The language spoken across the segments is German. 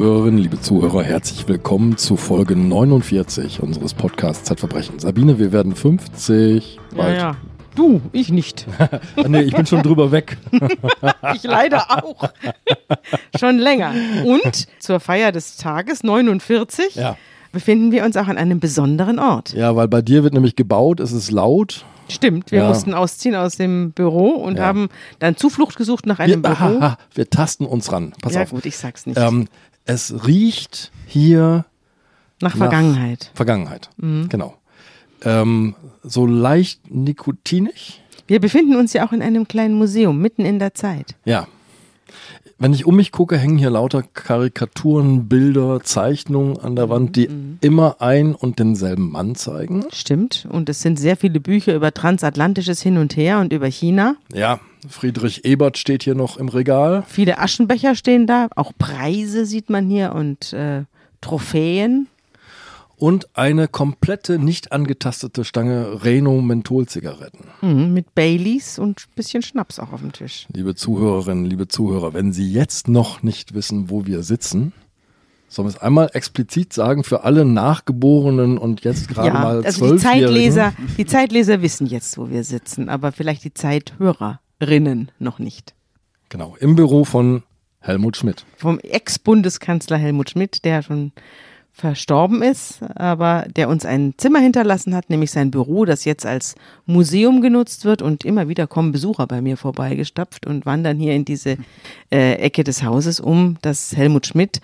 Zuhörerinnen, liebe Zuhörer, herzlich willkommen zu Folge 49 unseres Podcasts Zeitverbrechen. Sabine, wir werden 50. Bald. Ja, ja. Du, ich nicht. nee, ich bin schon drüber weg. ich leider auch. schon länger. Und zur Feier des Tages 49 ja. befinden wir uns auch an einem besonderen Ort. Ja, weil bei dir wird nämlich gebaut, es ist laut. Stimmt, wir ja. mussten ausziehen aus dem Büro und ja. haben dann Zuflucht gesucht nach einem wir, Büro. Aha, wir tasten uns ran. Pass ja, auf. gut, ich sag's nicht. Ähm, es riecht hier nach, nach Vergangenheit. Vergangenheit, mhm. genau. Ähm, so leicht nikotinisch. Wir befinden uns ja auch in einem kleinen Museum, mitten in der Zeit. Ja, wenn ich um mich gucke, hängen hier lauter Karikaturen, Bilder, Zeichnungen an der Wand, die mhm. immer ein und denselben Mann zeigen. Stimmt. Und es sind sehr viele Bücher über transatlantisches Hin und Her und über China. Ja, Friedrich Ebert steht hier noch im Regal. Viele Aschenbecher stehen da, auch Preise sieht man hier und äh, Trophäen und eine komplette, nicht angetastete Stange Reno Mentholzigaretten. Mhm, mit Baileys und ein bisschen Schnaps auch auf dem Tisch. Liebe Zuhörerinnen, liebe Zuhörer, wenn Sie jetzt noch nicht wissen, wo wir sitzen, Sollen wir es einmal explizit sagen für alle Nachgeborenen und jetzt gerade ja, mal also die Zeitleser, die Zeitleser wissen jetzt, wo wir sitzen, aber vielleicht die Zeithörerinnen noch nicht. Genau, im Büro von Helmut Schmidt. Vom Ex-Bundeskanzler Helmut Schmidt, der schon verstorben ist, aber der uns ein Zimmer hinterlassen hat, nämlich sein Büro, das jetzt als Museum genutzt wird und immer wieder kommen Besucher bei mir vorbeigestapft und wandern hier in diese äh, Ecke des Hauses, um das Helmut Schmidt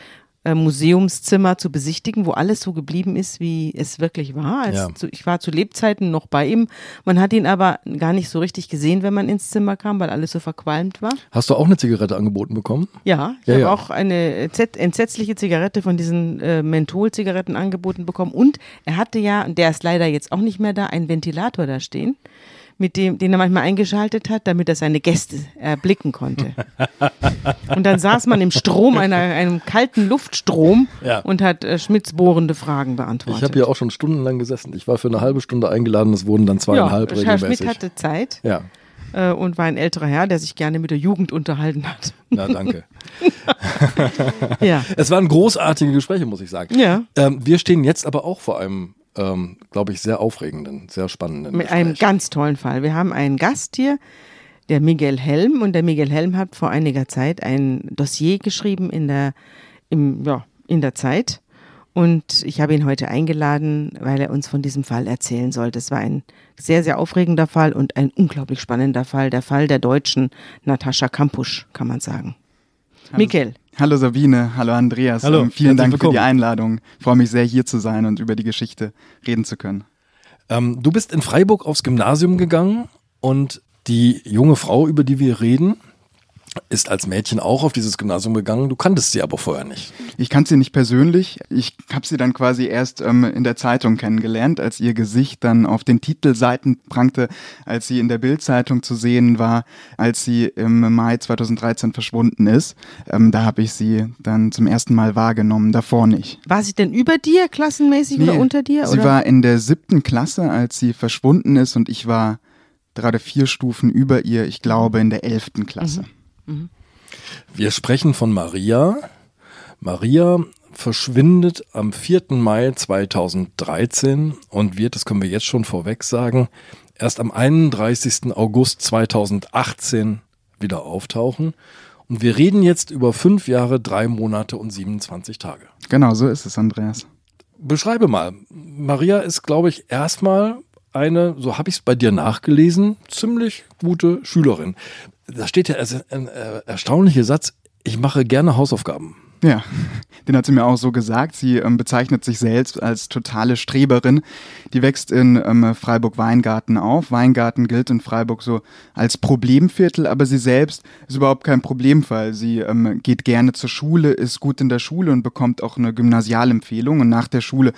äh, Museumszimmer zu besichtigen, wo alles so geblieben ist, wie es wirklich war. Ja. Zu, ich war zu Lebzeiten noch bei ihm. Man hat ihn aber gar nicht so richtig gesehen, wenn man ins Zimmer kam, weil alles so verqualmt war. Hast du auch eine Zigarette angeboten bekommen? Ja, ich ja, habe ja. auch eine entsetzliche Zigarette von diesen äh, Menthol-Zigaretten angeboten bekommen. Und er hatte ja, und der ist leider jetzt auch nicht mehr da, einen Ventilator da stehen mit dem, den er manchmal eingeschaltet hat, damit er seine Gäste erblicken konnte. und dann saß man im Strom, einer, einem kalten Luftstrom ja. und hat äh, Schmidts bohrende Fragen beantwortet. Ich habe hier auch schon stundenlang gesessen. Ich war für eine halbe Stunde eingeladen, es wurden dann zweieinhalb ja, Herr Schmidt hatte Zeit. Ja. Äh, und war ein älterer Herr, der sich gerne mit der Jugend unterhalten hat. Na, danke. ja. Es waren großartige Gespräche, muss ich sagen. Ja. Ähm, wir stehen jetzt aber auch vor einem ähm, glaube ich, sehr aufregenden, sehr spannenden. Mit Gespräch. einem ganz tollen Fall. Wir haben einen Gast hier, der Miguel Helm, und der Miguel Helm hat vor einiger Zeit ein Dossier geschrieben in der, im, ja, in der Zeit. Und ich habe ihn heute eingeladen, weil er uns von diesem Fall erzählen sollte. Es war ein sehr, sehr aufregender Fall und ein unglaublich spannender Fall. Der Fall der Deutschen Natascha Kampusch, kann man sagen. Hallo, Miguel. Hallo Sabine, hallo Andreas. Hallo, ähm, vielen Dank willkommen. für die Einladung. Ich freue mich sehr, hier zu sein und über die Geschichte reden zu können. Ähm, du bist in Freiburg aufs Gymnasium gegangen und die junge Frau, über die wir reden, ist als Mädchen auch auf dieses Gymnasium gegangen. Du kanntest sie aber vorher nicht. Ich kannte sie nicht persönlich. Ich habe sie dann quasi erst ähm, in der Zeitung kennengelernt, als ihr Gesicht dann auf den Titelseiten prangte, als sie in der Bildzeitung zu sehen war, als sie im Mai 2013 verschwunden ist. Ähm, da habe ich sie dann zum ersten Mal wahrgenommen, davor nicht. War sie denn über dir, klassenmäßig nee, oder unter dir? Sie oder? war in der siebten Klasse, als sie verschwunden ist und ich war gerade vier Stufen über ihr, ich glaube in der elften Klasse. Mhm. Wir sprechen von Maria. Maria verschwindet am 4. Mai 2013 und wird, das können wir jetzt schon vorweg sagen, erst am 31. August 2018 wieder auftauchen. Und wir reden jetzt über fünf Jahre, drei Monate und 27 Tage. Genau, so ist es, Andreas. Beschreibe mal. Maria ist, glaube ich, erstmal eine, so habe ich es bei dir nachgelesen, ziemlich gute Schülerin da steht ja ein äh, erstaunlicher Satz, ich mache gerne Hausaufgaben. Ja, den hat sie mir auch so gesagt. Sie ähm, bezeichnet sich selbst als totale Streberin. Die wächst in ähm, Freiburg-Weingarten auf. Weingarten gilt in Freiburg so als Problemviertel, aber sie selbst ist überhaupt kein Problemfall. Sie ähm, geht gerne zur Schule, ist gut in der Schule und bekommt auch eine Gymnasialempfehlung. Und nach der Schule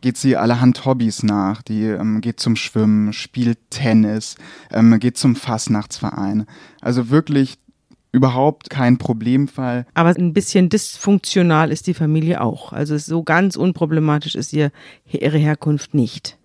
geht sie allerhand Hobbys nach. Die ähm, geht zum Schwimmen, spielt Tennis, ähm, geht zum Fastnachtsverein. Also wirklich überhaupt kein Problemfall. Aber ein bisschen dysfunktional ist die Familie auch. Also so ganz unproblematisch ist ihr, ihre Herkunft nicht.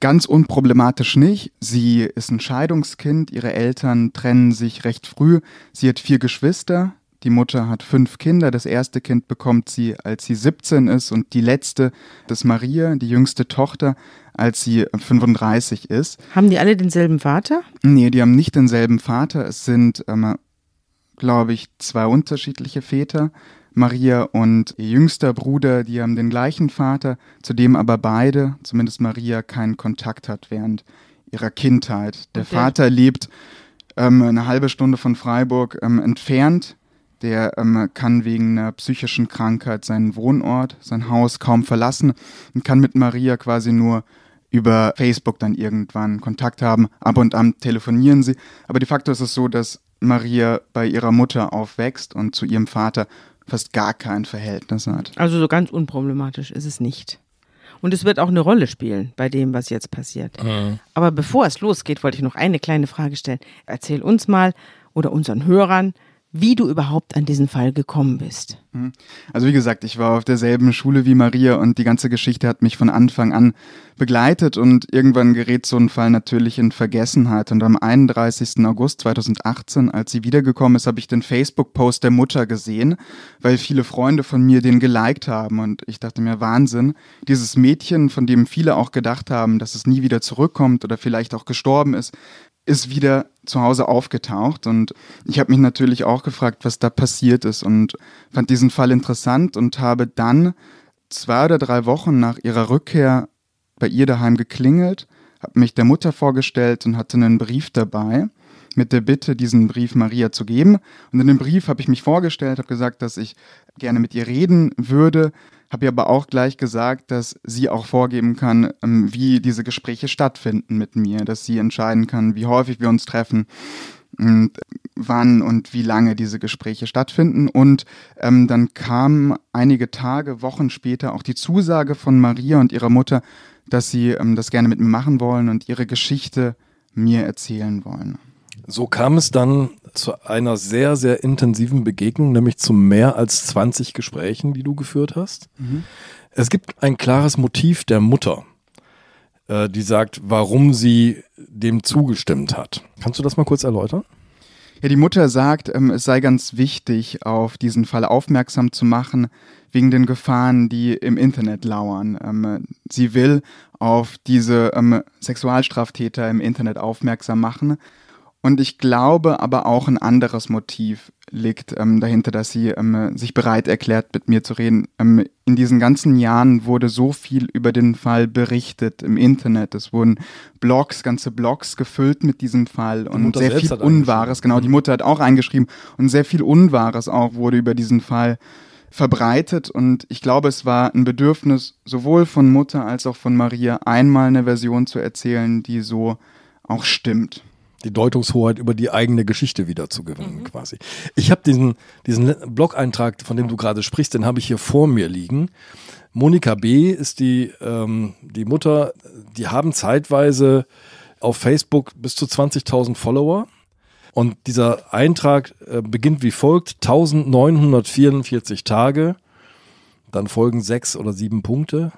Ganz unproblematisch nicht. Sie ist ein Scheidungskind. Ihre Eltern trennen sich recht früh. Sie hat vier Geschwister Die Mutter hat fünf Kinder. Das erste Kind bekommt sie, als sie 17 ist und die letzte, das Maria, die jüngste Tochter, als sie 35 ist. Haben die alle denselben Vater? Nee, die haben nicht denselben Vater. Es sind, ähm, glaube ich, zwei unterschiedliche Väter. Maria und ihr jüngster Bruder, die haben den gleichen Vater, zu dem aber beide, zumindest Maria, keinen Kontakt hat während ihrer Kindheit. Der okay. Vater lebt ähm, eine halbe Stunde von Freiburg ähm, entfernt. Der ähm, kann wegen einer psychischen Krankheit seinen Wohnort, sein Haus kaum verlassen und kann mit Maria quasi nur über Facebook dann irgendwann Kontakt haben. Ab und an telefonieren sie. Aber de facto ist es so, dass Maria bei ihrer Mutter aufwächst und zu ihrem Vater fast gar kein Verhältnis hat. Also so ganz unproblematisch ist es nicht. Und es wird auch eine Rolle spielen bei dem, was jetzt passiert. Mhm. Aber bevor es losgeht, wollte ich noch eine kleine Frage stellen. Erzähl uns mal oder unseren Hörern, wie du überhaupt an diesen Fall gekommen bist. Mhm. Also wie gesagt, ich war auf derselben Schule wie Maria und die ganze Geschichte hat mich von Anfang an begleitet und irgendwann gerät so ein Fall natürlich in Vergessenheit. Und am 31. August 2018, als sie wiedergekommen ist, habe ich den Facebook-Post der Mutter gesehen, weil viele Freunde von mir den geliked haben und ich dachte mir, Wahnsinn, dieses Mädchen, von dem viele auch gedacht haben, dass es nie wieder zurückkommt oder vielleicht auch gestorben ist, ist wieder zu Hause aufgetaucht und ich habe mich natürlich auch gefragt, was da passiert ist und fand diesen Fall interessant und habe dann zwei oder drei Wochen nach ihrer Rückkehr bei ihr daheim geklingelt, habe mich der Mutter vorgestellt und hatte einen Brief dabei mit der Bitte, diesen Brief Maria zu geben. Und in dem Brief habe ich mich vorgestellt, habe gesagt, dass ich gerne mit ihr reden würde, habe ihr aber auch gleich gesagt, dass sie auch vorgeben kann, ähm, wie diese Gespräche stattfinden mit mir, dass sie entscheiden kann, wie häufig wir uns treffen und wann und wie lange diese Gespräche stattfinden. Und ähm, dann kam einige Tage, Wochen später auch die Zusage von Maria und ihrer Mutter, dass sie ähm, das gerne mit mir machen wollen und ihre Geschichte mir erzählen wollen. So kam es dann zu einer sehr, sehr intensiven Begegnung, nämlich zu mehr als 20 Gesprächen, die du geführt hast. Mhm. Es gibt ein klares Motiv der Mutter, äh, die sagt, warum sie dem zugestimmt hat. Kannst du das mal kurz erläutern? Ja, die Mutter sagt, ähm, es sei ganz wichtig, auf diesen Fall aufmerksam zu machen, wegen den Gefahren, die im Internet lauern. Ähm, sie will auf diese ähm, Sexualstraftäter im Internet aufmerksam machen und ich glaube aber auch ein anderes Motiv liegt ähm, dahinter, dass sie ähm, sich bereit erklärt, mit mir zu reden. Ähm, in diesen ganzen Jahren wurde so viel über den Fall berichtet im Internet. Es wurden Blogs, ganze Blogs gefüllt mit diesem Fall und sehr viel Unwahres. Genau, die mhm. Mutter hat auch eingeschrieben und sehr viel Unwahres auch wurde über diesen Fall verbreitet und ich glaube, es war ein Bedürfnis sowohl von Mutter als auch von Maria, einmal eine Version zu erzählen, die so auch stimmt die Deutungshoheit über die eigene Geschichte wieder zu gewinnen, mhm. quasi. Ich habe diesen, diesen Blog-Eintrag, von dem du gerade sprichst, den habe ich hier vor mir liegen. Monika B. ist die, ähm, die Mutter, die haben zeitweise auf Facebook bis zu 20.000 Follower. Und dieser Eintrag äh, beginnt wie folgt: 1944 Tage, dann folgen sechs oder sieben Punkte,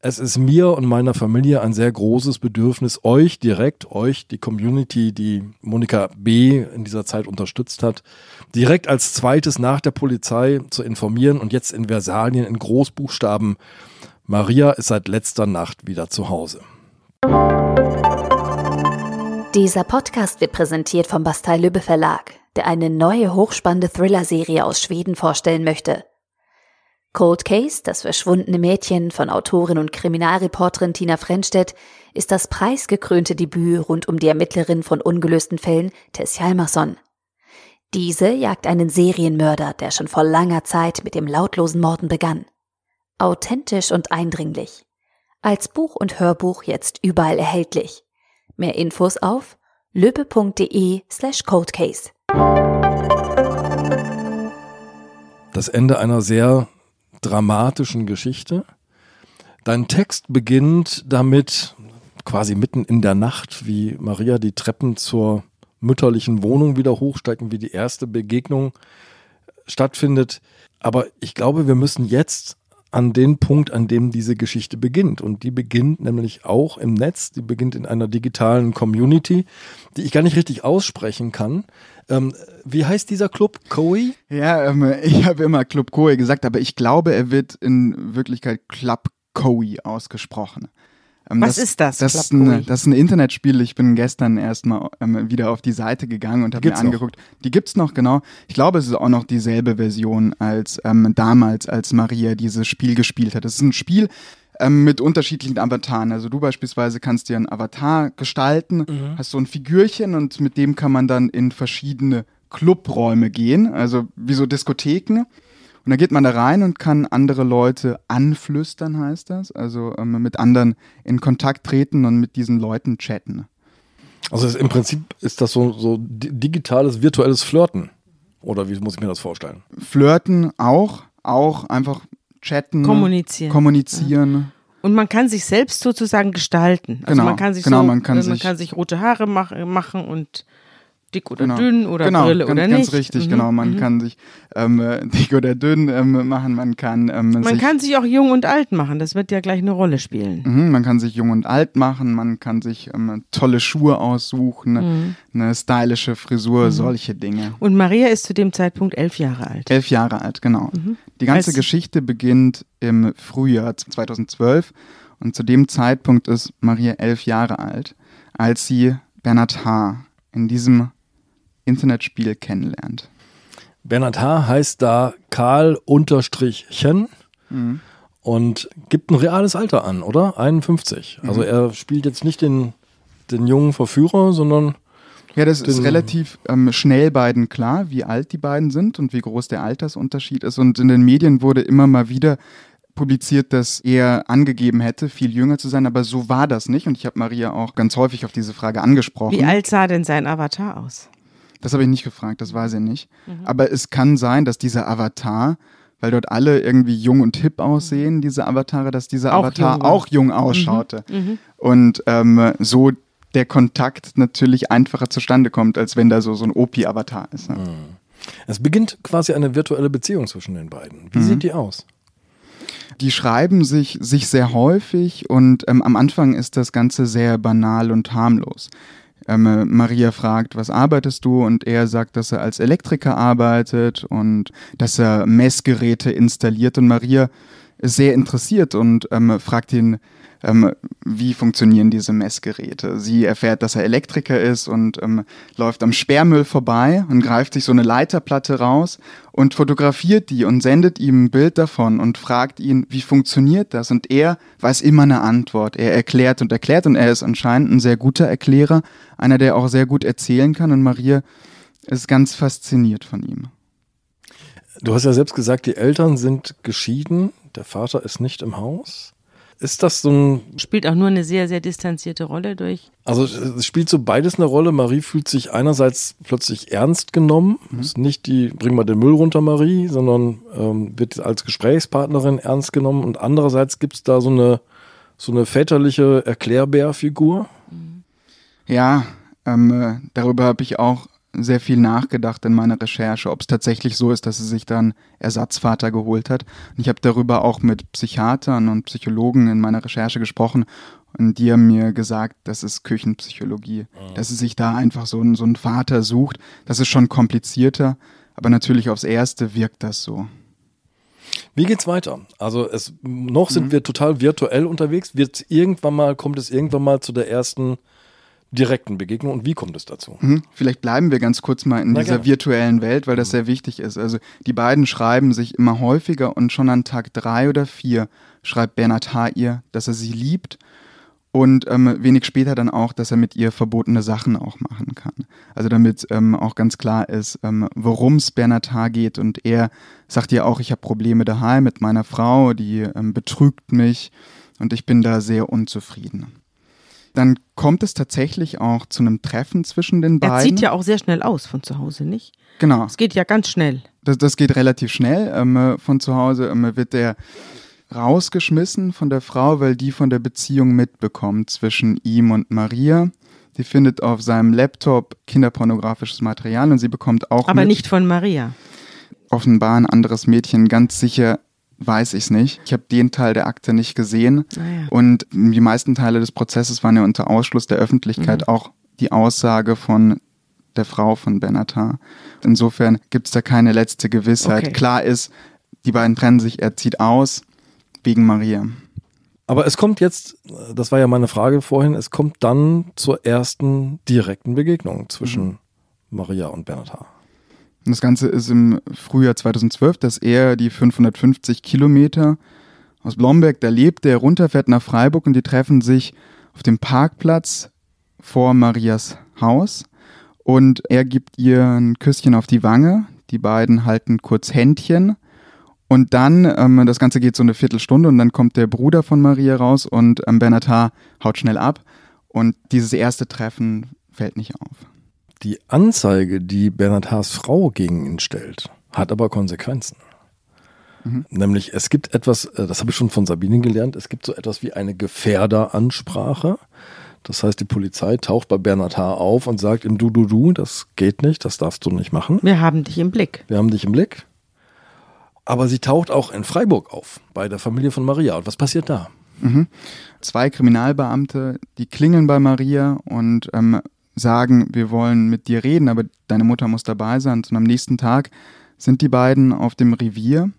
es ist mir und meiner Familie ein sehr großes Bedürfnis, euch direkt, euch, die Community, die Monika B. in dieser Zeit unterstützt hat, direkt als zweites nach der Polizei zu informieren und jetzt in Versalien in Großbuchstaben. Maria ist seit letzter Nacht wieder zu Hause. Dieser Podcast wird präsentiert vom Bastei Lübbe Verlag, der eine neue hochspannende Thriller-Serie aus Schweden vorstellen möchte. Cold Case, das verschwundene Mädchen von Autorin und Kriminalreporterin Tina Frenstedt, ist das preisgekrönte Debüt rund um die Ermittlerin von ungelösten Fällen Tess Hjalmarsson. Diese jagt einen Serienmörder, der schon vor langer Zeit mit dem lautlosen Morden begann. Authentisch und eindringlich. Als Buch und Hörbuch jetzt überall erhältlich. Mehr Infos auf löbe.de slash codecase. Das Ende einer sehr dramatischen Geschichte. Dein Text beginnt damit, quasi mitten in der Nacht, wie Maria die Treppen zur mütterlichen Wohnung wieder hochsteigt und wie die erste Begegnung stattfindet. Aber ich glaube, wir müssen jetzt an den Punkt, an dem diese Geschichte beginnt. Und die beginnt nämlich auch im Netz, die beginnt in einer digitalen Community, die ich gar nicht richtig aussprechen kann. Ähm, wie heißt dieser Club? Koi? Ja, ähm, ich habe immer Club Koi gesagt, aber ich glaube, er wird in Wirklichkeit Club Koi ausgesprochen. Ähm, Was das, ist das? Das ist, ein, das ist, ein, Internetspiel. Ich bin gestern erstmal ähm, wieder auf die Seite gegangen und habe mir angeguckt. Noch? Die gibt's noch, genau. Ich glaube, es ist auch noch dieselbe Version als ähm, damals, als Maria dieses Spiel gespielt hat. Es ist ein Spiel ähm, mit unterschiedlichen Avataren. Also du beispielsweise kannst dir einen Avatar gestalten, mhm. hast so ein Figürchen und mit dem kann man dann in verschiedene Clubräume gehen, also wie so Diskotheken. Und dann geht man da rein und kann andere Leute anflüstern, heißt das. Also ähm, mit anderen in Kontakt treten und mit diesen Leuten chatten. Also ist, im Prinzip ist das so, so digitales, virtuelles Flirten. Oder wie muss ich mir das vorstellen? Flirten auch, auch einfach chatten, kommunizieren. kommunizieren. Und man kann sich selbst sozusagen gestalten. Also genau, man kann sich genau, so, man kann, man sich, kann sich rote Haare mach, machen und dick oder genau. dünn oder genau, Brille ganz, oder nicht. Ganz richtig, mhm. genau. Man mhm. kann sich ähm, dick oder dünn ähm, machen, man kann ähm, Man sich, kann sich auch jung und alt machen, das wird ja gleich eine Rolle spielen. Mhm, man kann sich jung und alt machen, man kann sich ähm, tolle Schuhe aussuchen, Mhm. eine stylische Frisur, solche Dinge. Und Maria ist zu dem Zeitpunkt elf Jahre alt. Elf Jahre alt, genau. Mhm. Die ganze Als- Geschichte beginnt im Frühjahr 2012 und zu dem Zeitpunkt ist Maria elf Jahre alt, als sie Bernhard H. in diesem Internetspiel kennenlernt. Bernhard H. heißt da Karl Unterstrichchen Mhm. und gibt ein reales Alter an, oder? 51. Also er spielt jetzt nicht den, den jungen Verführer, sondern Ja, das ist relativ ähm, schnell beiden klar, wie alt die beiden sind und wie groß der Altersunterschied ist. Und in den Medien wurde immer mal wieder publiziert, dass er angegeben hätte, viel jünger zu sein, aber so war das nicht. Und ich habe Maria auch ganz häufig auf diese Frage angesprochen. Wie alt sah denn sein Avatar aus? Das habe ich nicht gefragt, das weiß er nicht. Mhm. Aber es kann sein, dass dieser Avatar, weil dort alle irgendwie jung und hip aussehen, diese Avatare, dass dieser Auch Avatar jung auch jung ausschaute. Mhm. Und ähm, so der Kontakt natürlich einfacher zustande kommt, als wenn da so, so ein OP-Avatar ist. Ne? es beginnt quasi eine virtuelle Beziehung zwischen den beiden. Wie sieht die aus? Die schreiben sich, sich sehr häufig und ähm, am Anfang ist das Ganze sehr banal und harmlos. Ähm, äh, Maria fragt, was arbeitest du? Und er sagt, dass er als Elektriker arbeitet und dass er Messgeräte installiert. Und Maria ist sehr interessiert und ähm, fragt ihn, ähm, wie funktionieren diese Messgeräte. Sie erfährt, dass er Elektriker ist und ähm, läuft am Sperrmüll vorbei und greift sich so eine Leiterplatte raus und fotografiert die und sendet ihm ein Bild davon und fragt ihn, wie funktioniert das? Und er weiß immer eine Antwort. Er erklärt und erklärt und er ist anscheinend ein sehr guter Erklärer, einer, der auch sehr gut erzählen kann und Maria ist ganz fasziniert von ihm. Du hast ja selbst gesagt, die Eltern sind geschieden, der Vater ist nicht im Haus. Ist das so ein, Spielt auch nur eine sehr, sehr distanzierte Rolle durch. also es spielt so beides eine Rolle. Marie fühlt sich einerseits plötzlich ernst genommen, ist nicht die bring mal den Müll runter Marie, sondern ähm, wird als Gesprächspartnerin ernst genommen und andererseits gibt es da so eine so eine väterliche Erklärbärfigur. Ja, ähm, äh, darüber habe ich auch sehr viel nachgedacht in meiner Recherche, ob es tatsächlich so ist, dass sie sich dann Ersatzvater geholt hat. Und ich habe darüber auch mit Psychiatern und Psychologen in meiner Recherche gesprochen und die haben mir gesagt, das ist Küchenpsychologie, dass sie sich da einfach so, einen- so einen Vater sucht. Das ist schon komplizierter, aber natürlich aufs Erste wirkt das so. Wie geht's weiter? Also es noch sind wir total virtuell unterwegs. Wird irgendwann mal kommt es irgendwann mal zu der ersten direkten Begegnung und wie kommt es dazu? Mhm. Vielleicht bleiben wir ganz kurz mal in Na, dieser gerne. virtuellen Welt, weil das sehr wichtig ist. Also die beiden schreiben sich immer häufiger und schon an Tag drei oder vier schreibt Bernhard H. ihr, dass er sie liebt und ähm, wenig später dann auch, dass er mit ihr verbotene Sachen auch machen kann. Also damit ähm, auch ganz klar ist, ähm, worum es Bernhard H. geht und er sagt ihr auch, ich habe Probleme daheim mit meiner Frau, die ähm, betrügt mich und ich bin da sehr unzufrieden. Dann kommt es tatsächlich auch zu einem Treffen zwischen den Er beiden. zieht ja auch sehr schnell aus von zu Hause, nicht? Genau, Es geht ja ganz schnell. das, das geht relativ schnell. Ähm, äh, von zu Hause ähm, wird der rausgeschmissen von der Frau, weil die von der Beziehung mitbekommt zwischen ihm und Maria. Die findet auf seinem Laptop kinderpornografisches Material und sie bekommt auch Aber nicht von Maria. offenbar ein anderes Mädchen ganz sicher weiß ich es nicht. Ich habe den Teil der Akte nicht gesehen. Naja. Und die meisten Teile des Prozesses waren ja unter Ausschluss der Öffentlichkeit Mhm. auch die Aussage von der Frau von Benatar. Insofern gibt es da keine letzte Gewissheit. Okay. Klar ist, die beiden trennen sich, er zieht aus wegen Maria. Aber es kommt jetzt, das war ja meine Frage vorhin, es kommt dann zur ersten direkten Begegnung zwischen Maria und Bernhard H. Und das Ganze ist im Frühjahr 2012, dass er die 550 Kilometer aus Blomberg, da lebt, der runterfährt nach Freiburg und die treffen sich auf dem Parkplatz vor Marias Haus und er gibt ihr ein Küsschen auf die Wange. Die beiden halten kurz Händchen und dann, ähm, das Ganze geht so eine Viertelstunde und dann kommt der Bruder von Maria raus und ähm, Bernhard H. haut schnell ab und dieses erste Treffen fällt nicht auf. Die Anzeige, die Bernhard H.'s Frau gegen ihn stellt, hat aber Konsequenzen. Nämlich, es gibt etwas, äh, das habe ich schon von Sabine gelernt, es gibt so etwas wie eine Gefährderansprache. Das heißt, die Polizei taucht bei Bernhard H. auf und sagt ihm, du, du, du, das geht nicht, das darfst du nicht machen. Wir haben dich im Blick. Wir haben dich im Blick. Aber sie taucht auch in Freiburg auf, bei der Familie von Maria. Und was passiert da? zwei Kriminalbeamte, die klingeln bei Maria und ähm, sagen, wir wollen mit dir reden, aber deine Mutter muss dabei sein. Und am nächsten Tag sind die beiden auf dem Revier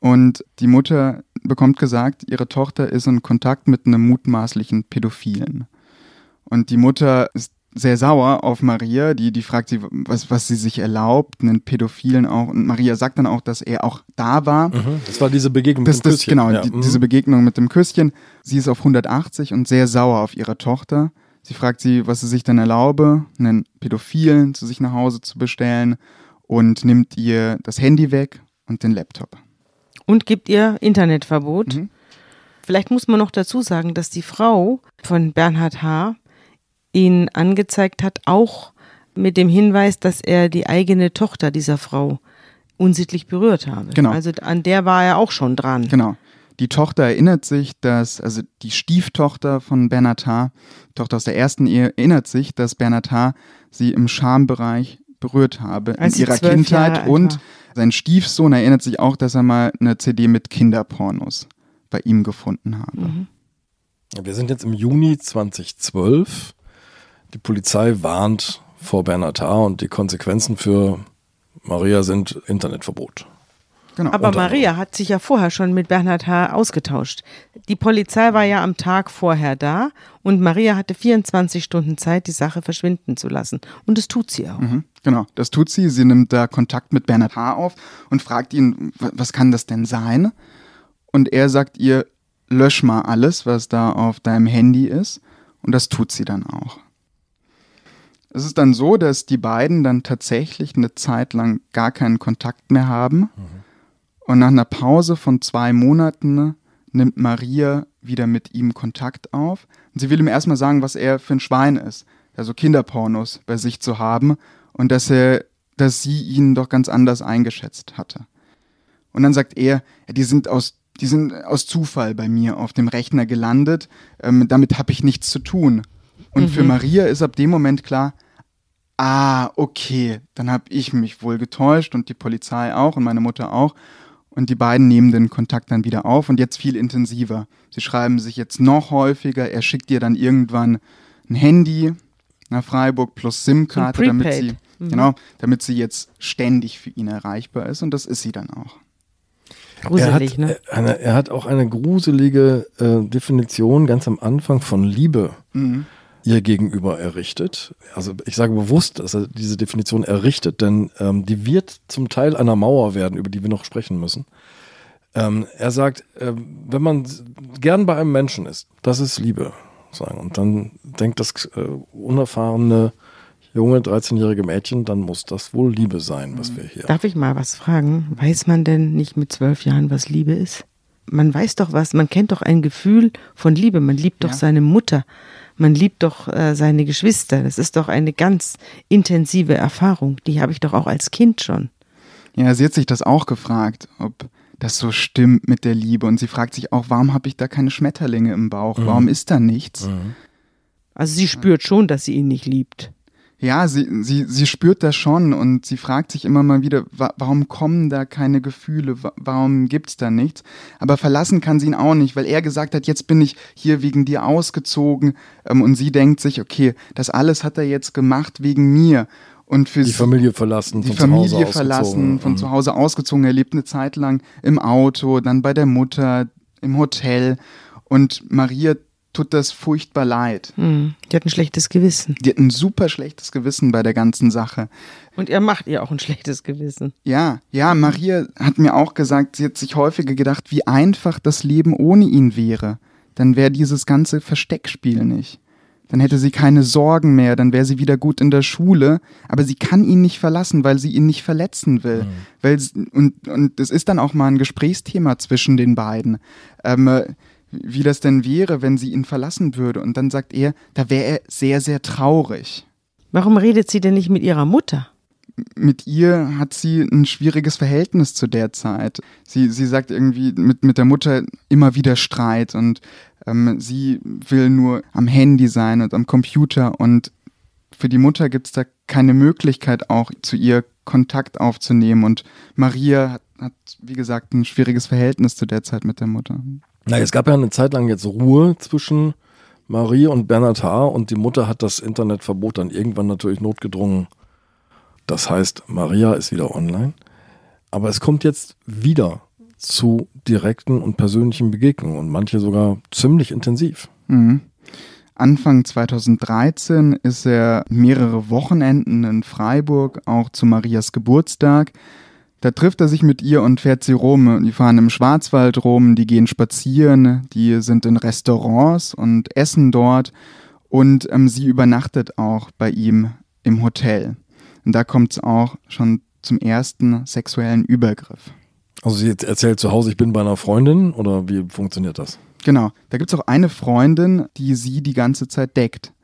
und die Mutter bekommt gesagt, ihre Tochter ist in Kontakt mit einem mutmaßlichen Pädophilen. Und die Mutter ist sehr sauer auf Maria, die, die fragt sie, was, was sie sich erlaubt, einen Pädophilen auch. Und Maria sagt dann auch, dass er auch da war. Das war diese Begegnung Das, mit dem das, Küsschen. genau, Ja, die, mhm. diese Begegnung mit dem Küsschen. Sie ist auf 180 und sehr sauer auf ihre Tochter. Sie fragt sie, was sie sich denn erlaube, einen Pädophilen zu sich nach Hause zu bestellen und nimmt ihr das Handy weg und den Laptop. Und gibt ihr Internetverbot. Mhm. Vielleicht muss man noch dazu sagen, dass die Frau von Bernhard H. ihn angezeigt hat, auch mit dem Hinweis, dass er die eigene Tochter dieser Frau unsittlich berührt habe. Genau. Also an der war er auch schon dran. Genau. Die Tochter erinnert sich, dass, also die Stieftochter von Bernhard H., Tochter aus der ersten Ehe, erinnert sich, dass Bernhard H. sie im Schambereich berührt habe Als in ihrer Kindheit und sein Stiefsohn erinnert sich auch, dass er mal eine CD mit Kinderpornos bei ihm gefunden habe. Mhm. Wir sind jetzt im Juni 2012. Die Polizei warnt vor Bernhard H. und die Konsequenzen für Maria sind Internetverbot. Genau. Aber Maria hat sich ja vorher schon mit Bernhard H. ausgetauscht. Die Polizei war ja am Tag vorher da und Maria hatte 24 Stunden Zeit, die Sache verschwinden zu lassen. Und das tut sie auch. Mhm, genau, das tut sie. Sie nimmt da Kontakt mit Bernhard H. auf und fragt ihn, "W- was kann das denn sein? Und er sagt ihr, lösch mal alles, was da auf deinem Handy ist. Und das tut sie dann auch. Es ist dann so, dass die beiden dann tatsächlich eine Zeit lang gar keinen Kontakt mehr haben. Und nach einer Pause von zwei Monaten nimmt Maria wieder mit ihm Kontakt auf. Und sie will ihm erstmal sagen, was er für ein Schwein ist. Also Kinderpornos bei sich zu haben und dass er, dass sie ihn doch ganz anders eingeschätzt hatte. Und dann sagt er, ja, die sind aus, die sind aus Zufall bei mir auf dem Rechner gelandet. Ähm, damit habe ich nichts zu tun. Und für Maria ist ab dem Moment klar, ah, okay, dann habe ich mich wohl getäuscht und die Polizei auch und meine Mutter auch. Und die beiden nehmen den Kontakt dann wieder auf und jetzt viel intensiver. Sie schreiben sich jetzt noch häufiger. Er schickt ihr dann irgendwann ein Handy nach Freiburg plus SIM-Karte, damit sie, genau, damit sie jetzt ständig für ihn erreichbar ist. Und das ist sie dann auch. Gruselig, er, hat, ne? eine, er hat auch eine gruselige äh, Definition ganz am Anfang von Liebe Mhm. Ihr gegenüber errichtet. Also ich sage bewusst, dass er diese Definition errichtet, denn ähm, die wird zum Teil einer Mauer werden, über die wir noch sprechen müssen. Ähm, er sagt, äh, wenn man gern bei einem Menschen ist, das ist Liebe. Sagen. Und dann denkt das äh, unerfahrene junge 13-jährige Mädchen, dann muss das wohl Liebe sein, was wir hier. Darf ich mal was fragen? Weiß man denn nicht mit zwölf Jahren, was Liebe ist? Man weiß doch was, man kennt doch ein Gefühl von Liebe. Man liebt doch Ja. seine Mutter, man liebt doch äh, seine Geschwister. Das ist doch eine ganz intensive Erfahrung. Die habe ich doch auch als Kind schon. Ja, sie hat sich das auch gefragt, ob das so stimmt mit der Liebe. Und sie fragt sich auch, warum habe ich da keine Schmetterlinge im Bauch? Warum ist da nichts? Also sie spürt schon, dass sie ihn nicht liebt. Ja, sie, sie, sie spürt das schon und sie fragt sich immer mal wieder, wa warum kommen da keine Gefühle, wa warum gibt's da nichts? Aber verlassen kann sie ihn auch nicht, weil er gesagt hat, jetzt bin ich hier wegen dir ausgezogen ähm, und sie denkt sich, okay, das alles hat er jetzt gemacht wegen mir. Und für die Familie verlassen, die Familie verlassen, von mhm. zu Hause ausgezogen. Er lebt eine Zeit lang im Auto, dann bei der Mutter, im Hotel. Und Maria tut das furchtbar leid. Hm, die hat ein schlechtes Gewissen. Die hat ein super schlechtes Gewissen bei der ganzen Sache. Und er macht ihr auch ein schlechtes Gewissen. Ja, ja, Maria hat mir auch gesagt, sie hat sich häufiger gedacht, wie einfach das Leben ohne ihn wäre. Dann wäre dieses ganze Versteckspiel nicht. Dann hätte sie keine Sorgen mehr, dann wäre sie wieder gut in der Schule, aber sie kann ihn nicht verlassen, weil sie ihn nicht verletzen will. Mhm. Weil, und, und es ist dann auch mal ein Gesprächsthema zwischen den beiden. Ähm, wie das denn wäre, wenn sie ihn verlassen würde. Und dann sagt er, da wäre er sehr, sehr traurig. Warum redet sie denn nicht mit ihrer Mutter? Mit ihr hat sie ein schwieriges Verhältnis zu der Zeit. Sie, sie sagt irgendwie mit, mit der Mutter immer wieder Streit und ähm, sie will nur am Handy sein und am Computer und für die Mutter gibt es da keine Möglichkeit auch zu ihr Kontakt aufzunehmen und Maria hat, hat, wie gesagt, ein schwieriges Verhältnis zu der Zeit mit der Mutter. Na, es gab ja eine Zeit lang jetzt Ruhe zwischen Marie und Bernhard Haar und die Mutter hat das Internetverbot dann irgendwann natürlich notgedrungen. Das heißt, Maria ist wieder online. Aber es kommt jetzt wieder zu direkten und persönlichen Begegnungen und manche sogar ziemlich intensiv. Mhm. Anfang 2013 ist er mehrere Wochenenden in Freiburg, auch zu Marias Geburtstag. Da trifft er sich mit ihr und fährt sie rum. Die fahren im Schwarzwald rum, die gehen spazieren, die sind in Restaurants und essen dort. Und ähm, sie übernachtet auch bei ihm im Hotel. Und da kommt es auch schon zum ersten sexuellen Übergriff. Also sie erzählt zu Hause, ich bin bei einer Freundin oder wie funktioniert das? Genau. Da gibt es auch eine Freundin, die sie die ganze Zeit deckt.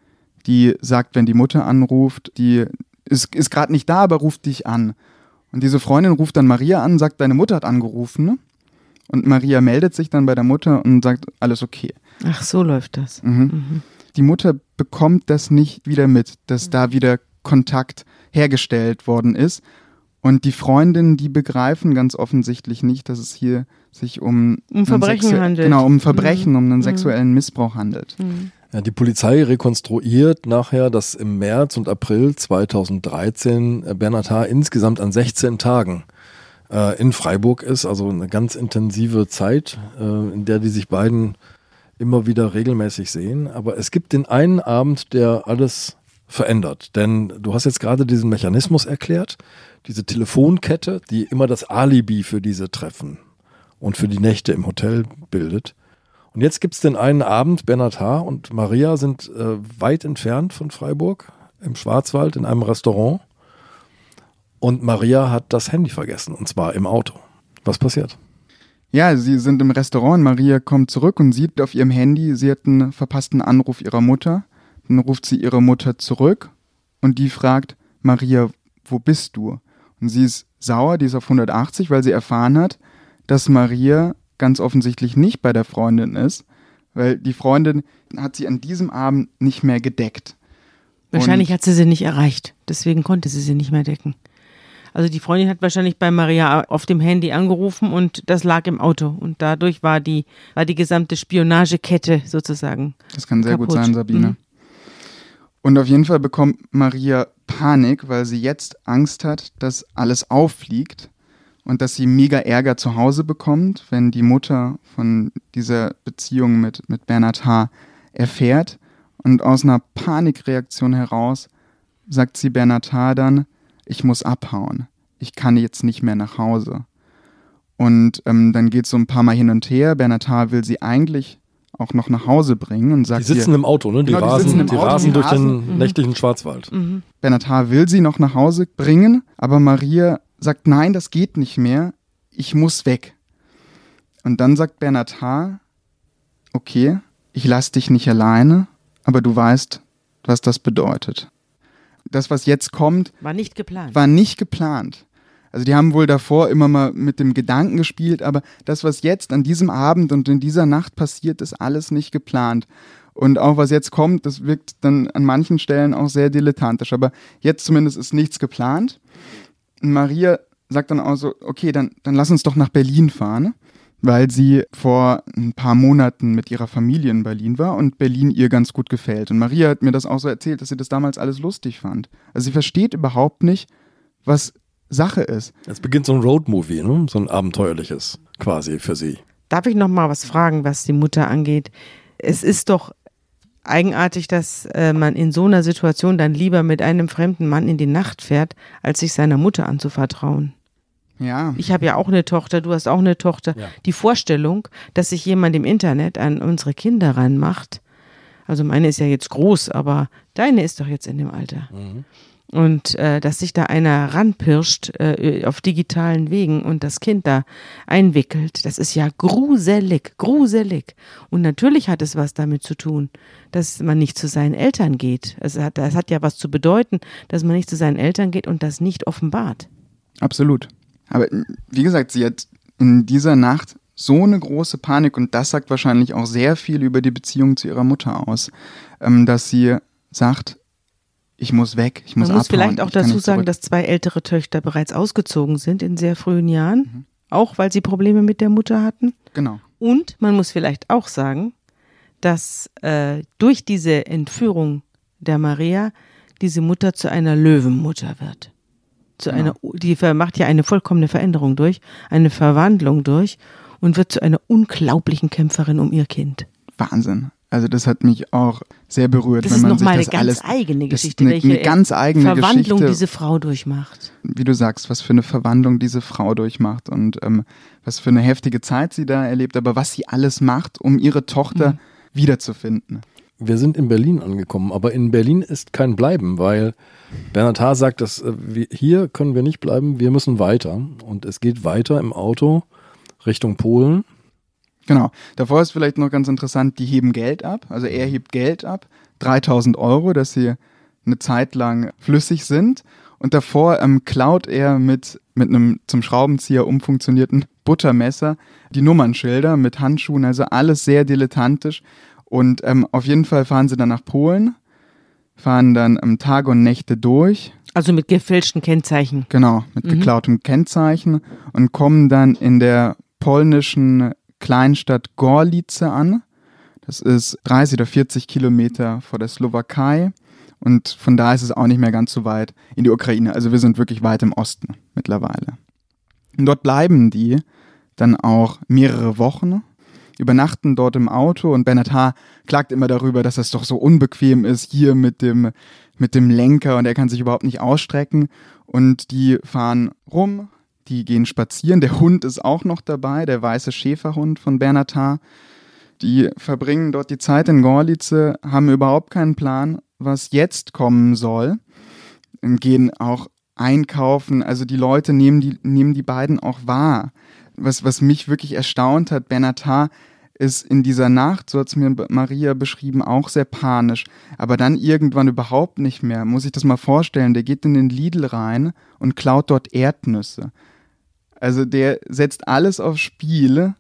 Die sagt, wenn die Mutter anruft, die ist, ist gerade nicht da, aber ruft dich an. Und diese Freundin ruft dann Maria an, sagt, deine Mutter hat angerufen. Ne? Und Maria meldet sich dann bei der Mutter und sagt, alles okay. Ach, so läuft das. Mhm. Mhm. Die Mutter bekommt das nicht wieder mit, dass mhm. da wieder Kontakt hergestellt worden ist. Und die Freundinnen, die begreifen ganz offensichtlich nicht, dass es hier sich um, um Verbrechen handelt. Genau, um Verbrechen, um einen mhm. sexuellen Missbrauch handelt. Ja, die Polizei rekonstruiert nachher, dass im März und April 2013 äh, Bernhard H. insgesamt an 16 Tagen äh, in Freiburg ist, also eine ganz intensive Zeit, äh, in der die sich beiden immer wieder regelmäßig sehen. Aber es gibt den einen Abend, der alles verändert. Denn du hast jetzt gerade diesen Mechanismus erklärt, diese Telefonkette, die immer das Alibi für diese Treffen und für die Nächte im Hotel bildet. Und jetzt gibt es den einen Abend, Bernhard H. und Maria sind äh, weit entfernt von Freiburg, im Schwarzwald, in einem Restaurant. Und Maria hat das Handy vergessen, und zwar im Auto. Was passiert? Ja, sie sind im Restaurant, Maria kommt zurück und sieht auf ihrem Handy, sie hat einen verpassten Anruf ihrer Mutter. Dann ruft sie ihre Mutter zurück und die fragt, Maria, wo bist du? Und sie ist sauer, die ist auf 180, weil sie erfahren hat, dass Maria ganz offensichtlich nicht bei der Freundin ist, weil die Freundin hat sie an diesem Abend nicht mehr gedeckt. Wahrscheinlich Und hat sie sie nicht erreicht, deswegen konnte sie sie nicht mehr decken. Also die Freundin hat wahrscheinlich bei Maria auf dem Handy angerufen und das lag im Auto und dadurch war die war die gesamte Spionagekette sozusagen. Das kann sehr kaputt. gut sein, Sabine. Mhm. Und auf jeden Fall bekommt Maria Panik, weil sie jetzt Angst hat, dass alles auffliegt und dass sie mega Ärger zu Hause bekommt, wenn die Mutter von dieser Beziehung mit, mit Bernhard H. erfährt. Und aus einer Panikreaktion heraus sagt sie Bernhard H. dann, ich muss abhauen. Ich kann jetzt nicht mehr nach Hause. Und ähm, dann geht es so ein paar Mal hin und her. Bernhard H. will sie eigentlich auch noch nach Hause bringen und sagt. Die sitzen ihr, im Auto, ne? Die genau, rasen, die, Auto, rasen die durch rasen. den mhm. nächtlichen Schwarzwald. Mhm. Bernhard H. will sie noch nach Hause bringen, aber Maria sagt, nein, das geht nicht mehr, ich muss weg. Und dann sagt Bernhard H., okay, ich lasse dich nicht alleine, aber du weißt, was das bedeutet. Das, was jetzt kommt, war nicht geplant. War nicht geplant. Also die haben wohl davor immer mal mit dem Gedanken gespielt, aber das, was jetzt an diesem Abend und in dieser Nacht passiert, ist alles nicht geplant. Und auch was jetzt kommt, das wirkt dann an manchen Stellen auch sehr dilettantisch. Aber jetzt zumindest ist nichts geplant. Maria sagt dann auch so, okay, dann, dann lass uns doch nach Berlin fahren, weil sie vor ein paar Monaten mit ihrer Familie in Berlin war und Berlin ihr ganz gut gefällt. Und Maria hat mir das auch so erzählt, dass sie das damals alles lustig fand. Also sie versteht überhaupt nicht, was Sache ist. Es beginnt so ein Roadmovie, ne? so ein abenteuerliches quasi für sie. Darf ich noch mal was fragen, was die Mutter angeht? Es ist doch eigenartig, dass äh, man in so einer Situation dann lieber mit einem fremden Mann in die Nacht fährt, als sich seiner Mutter anzuvertrauen. Ja. Ich habe ja auch eine Tochter, du hast auch eine Tochter. Ja. Die Vorstellung, dass sich jemand im Internet an unsere Kinder ranmacht, also meine ist ja jetzt groß, aber deine ist doch jetzt in dem Alter. Und äh, dass sich da einer ranpirscht äh, auf digitalen Wegen und das Kind da einwickelt, das ist ja gruselig, gruselig. Und natürlich hat es was damit zu tun, dass man nicht zu seinen Eltern geht. Es hat, das hat ja was zu bedeuten, dass man nicht zu seinen Eltern geht und das nicht offenbart. Absolut. Aber wie gesagt, sie hat in dieser Nacht so eine große Panik und das sagt wahrscheinlich auch sehr viel über die Beziehung zu ihrer Mutter aus, ähm, dass sie sagt, ich muss weg, ich muss Man muss abhauen, vielleicht auch dazu sagen, dass zwei ältere Töchter bereits ausgezogen sind in sehr frühen Jahren, auch weil sie Probleme mit der Mutter hatten. Genau. Und man muss vielleicht auch sagen, dass äh, durch diese Entführung der Maria diese Mutter zu einer Löwenmutter wird. Zu einer, die macht ja eine vollkommene Veränderung durch, eine Verwandlung durch und wird zu einer unglaublichen Kämpferin um ihr Kind. Wahnsinn. Also das hat mich auch sehr berührt, Das wenn ist man nochmal eine sich das ganz alles, eigene das ist Geschichte, eine, welche eine ganz eigene Verwandlung Geschichte, diese Frau durchmacht. wie du sagst, was für eine Verwandlung diese Frau durchmacht und ähm, was für eine heftige Zeit sie da erlebt, aber was sie alles macht, um ihre Tochter Mhm. wiederzufinden. Wir sind in Berlin angekommen, aber in Berlin ist kein Bleiben, weil Bernhard Haar sagt, dass äh, wir, hier können wir nicht bleiben, wir müssen weiter. Und es geht weiter im Auto Richtung Polen. Genau. Davor ist vielleicht noch ganz interessant, die heben Geld ab. Also er hebt Geld ab, 3000 Euro, dass sie eine Zeit lang flüssig sind. Und davor ähm, klaut er mit, mit einem zum Schraubenzieher umfunktionierten Buttermesser die Nummernschilder mit Handschuhen, also alles sehr dilettantisch. Und ähm, auf jeden Fall fahren sie dann nach Polen, fahren dann ähm, Tage und Nächte durch, Also mit gefälschten Kennzeichen. Genau, mit geklautem Kennzeichen und kommen dann in der polnischen Kleinstadt Gorlice an. Das ist 30 oder 40 Kilometer vor der Slowakei und von da ist es auch nicht mehr ganz so weit in die Ukraine. Also wir sind wirklich weit im Osten mittlerweile. Und dort bleiben die dann auch mehrere Wochen, übernachten dort im Auto und Bernhard H. klagt immer darüber, dass das doch so unbequem ist hier mit dem, mit dem Lenker und er kann sich überhaupt nicht ausstrecken. Und die fahren rum, die gehen spazieren. Der Hund ist auch noch dabei, der weiße Schäferhund von Bernhard H. Die verbringen dort die Zeit in Gorlice, haben überhaupt keinen Plan, was jetzt kommen soll. Gehen auch einkaufen. Also die Leute nehmen die, nehmen die beiden auch wahr. Was, was mich wirklich erstaunt hat, Bernhard H. ist in dieser Nacht, so hat es mir Maria beschrieben, auch sehr panisch. Aber dann irgendwann überhaupt nicht mehr. Muss ich das mal vorstellen. Der geht in den Lidl rein und klaut dort Erdnüsse. Also der setzt alles aufs Spiel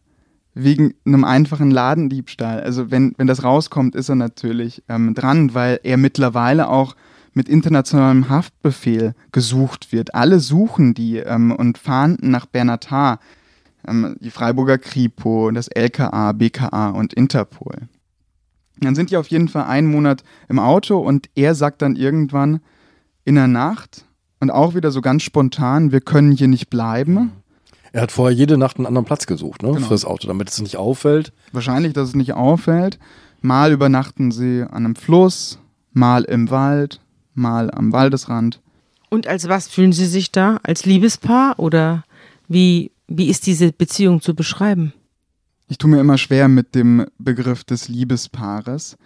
wegen einem einfachen Ladendiebstahl. Also wenn, wenn das rauskommt, ist er natürlich ähm, dran, weil er mittlerweile auch mit internationalem Haftbefehl gesucht wird. Alle suchen die ähm, und fahnden nach Bernhard H., ähm, die Freiburger Kripo, das LKA, BKA und Interpol. Dann sind die auf jeden Fall einen Monat im Auto und er sagt dann irgendwann in der Nacht und auch wieder so ganz spontan, wir können hier nicht bleiben. Er hat vorher jede Nacht einen anderen Platz gesucht ne, Genau. für das Auto, damit es nicht auffällt. Wahrscheinlich, dass es nicht auffällt. Mal übernachten sie an einem Fluss, mal im Wald, mal am Waldesrand. Und als was fühlen Sie sich da? Als Liebespaar oder wie, wie ist diese Beziehung zu beschreiben? Ich tue mir immer schwer mit dem Begriff des Liebespaares.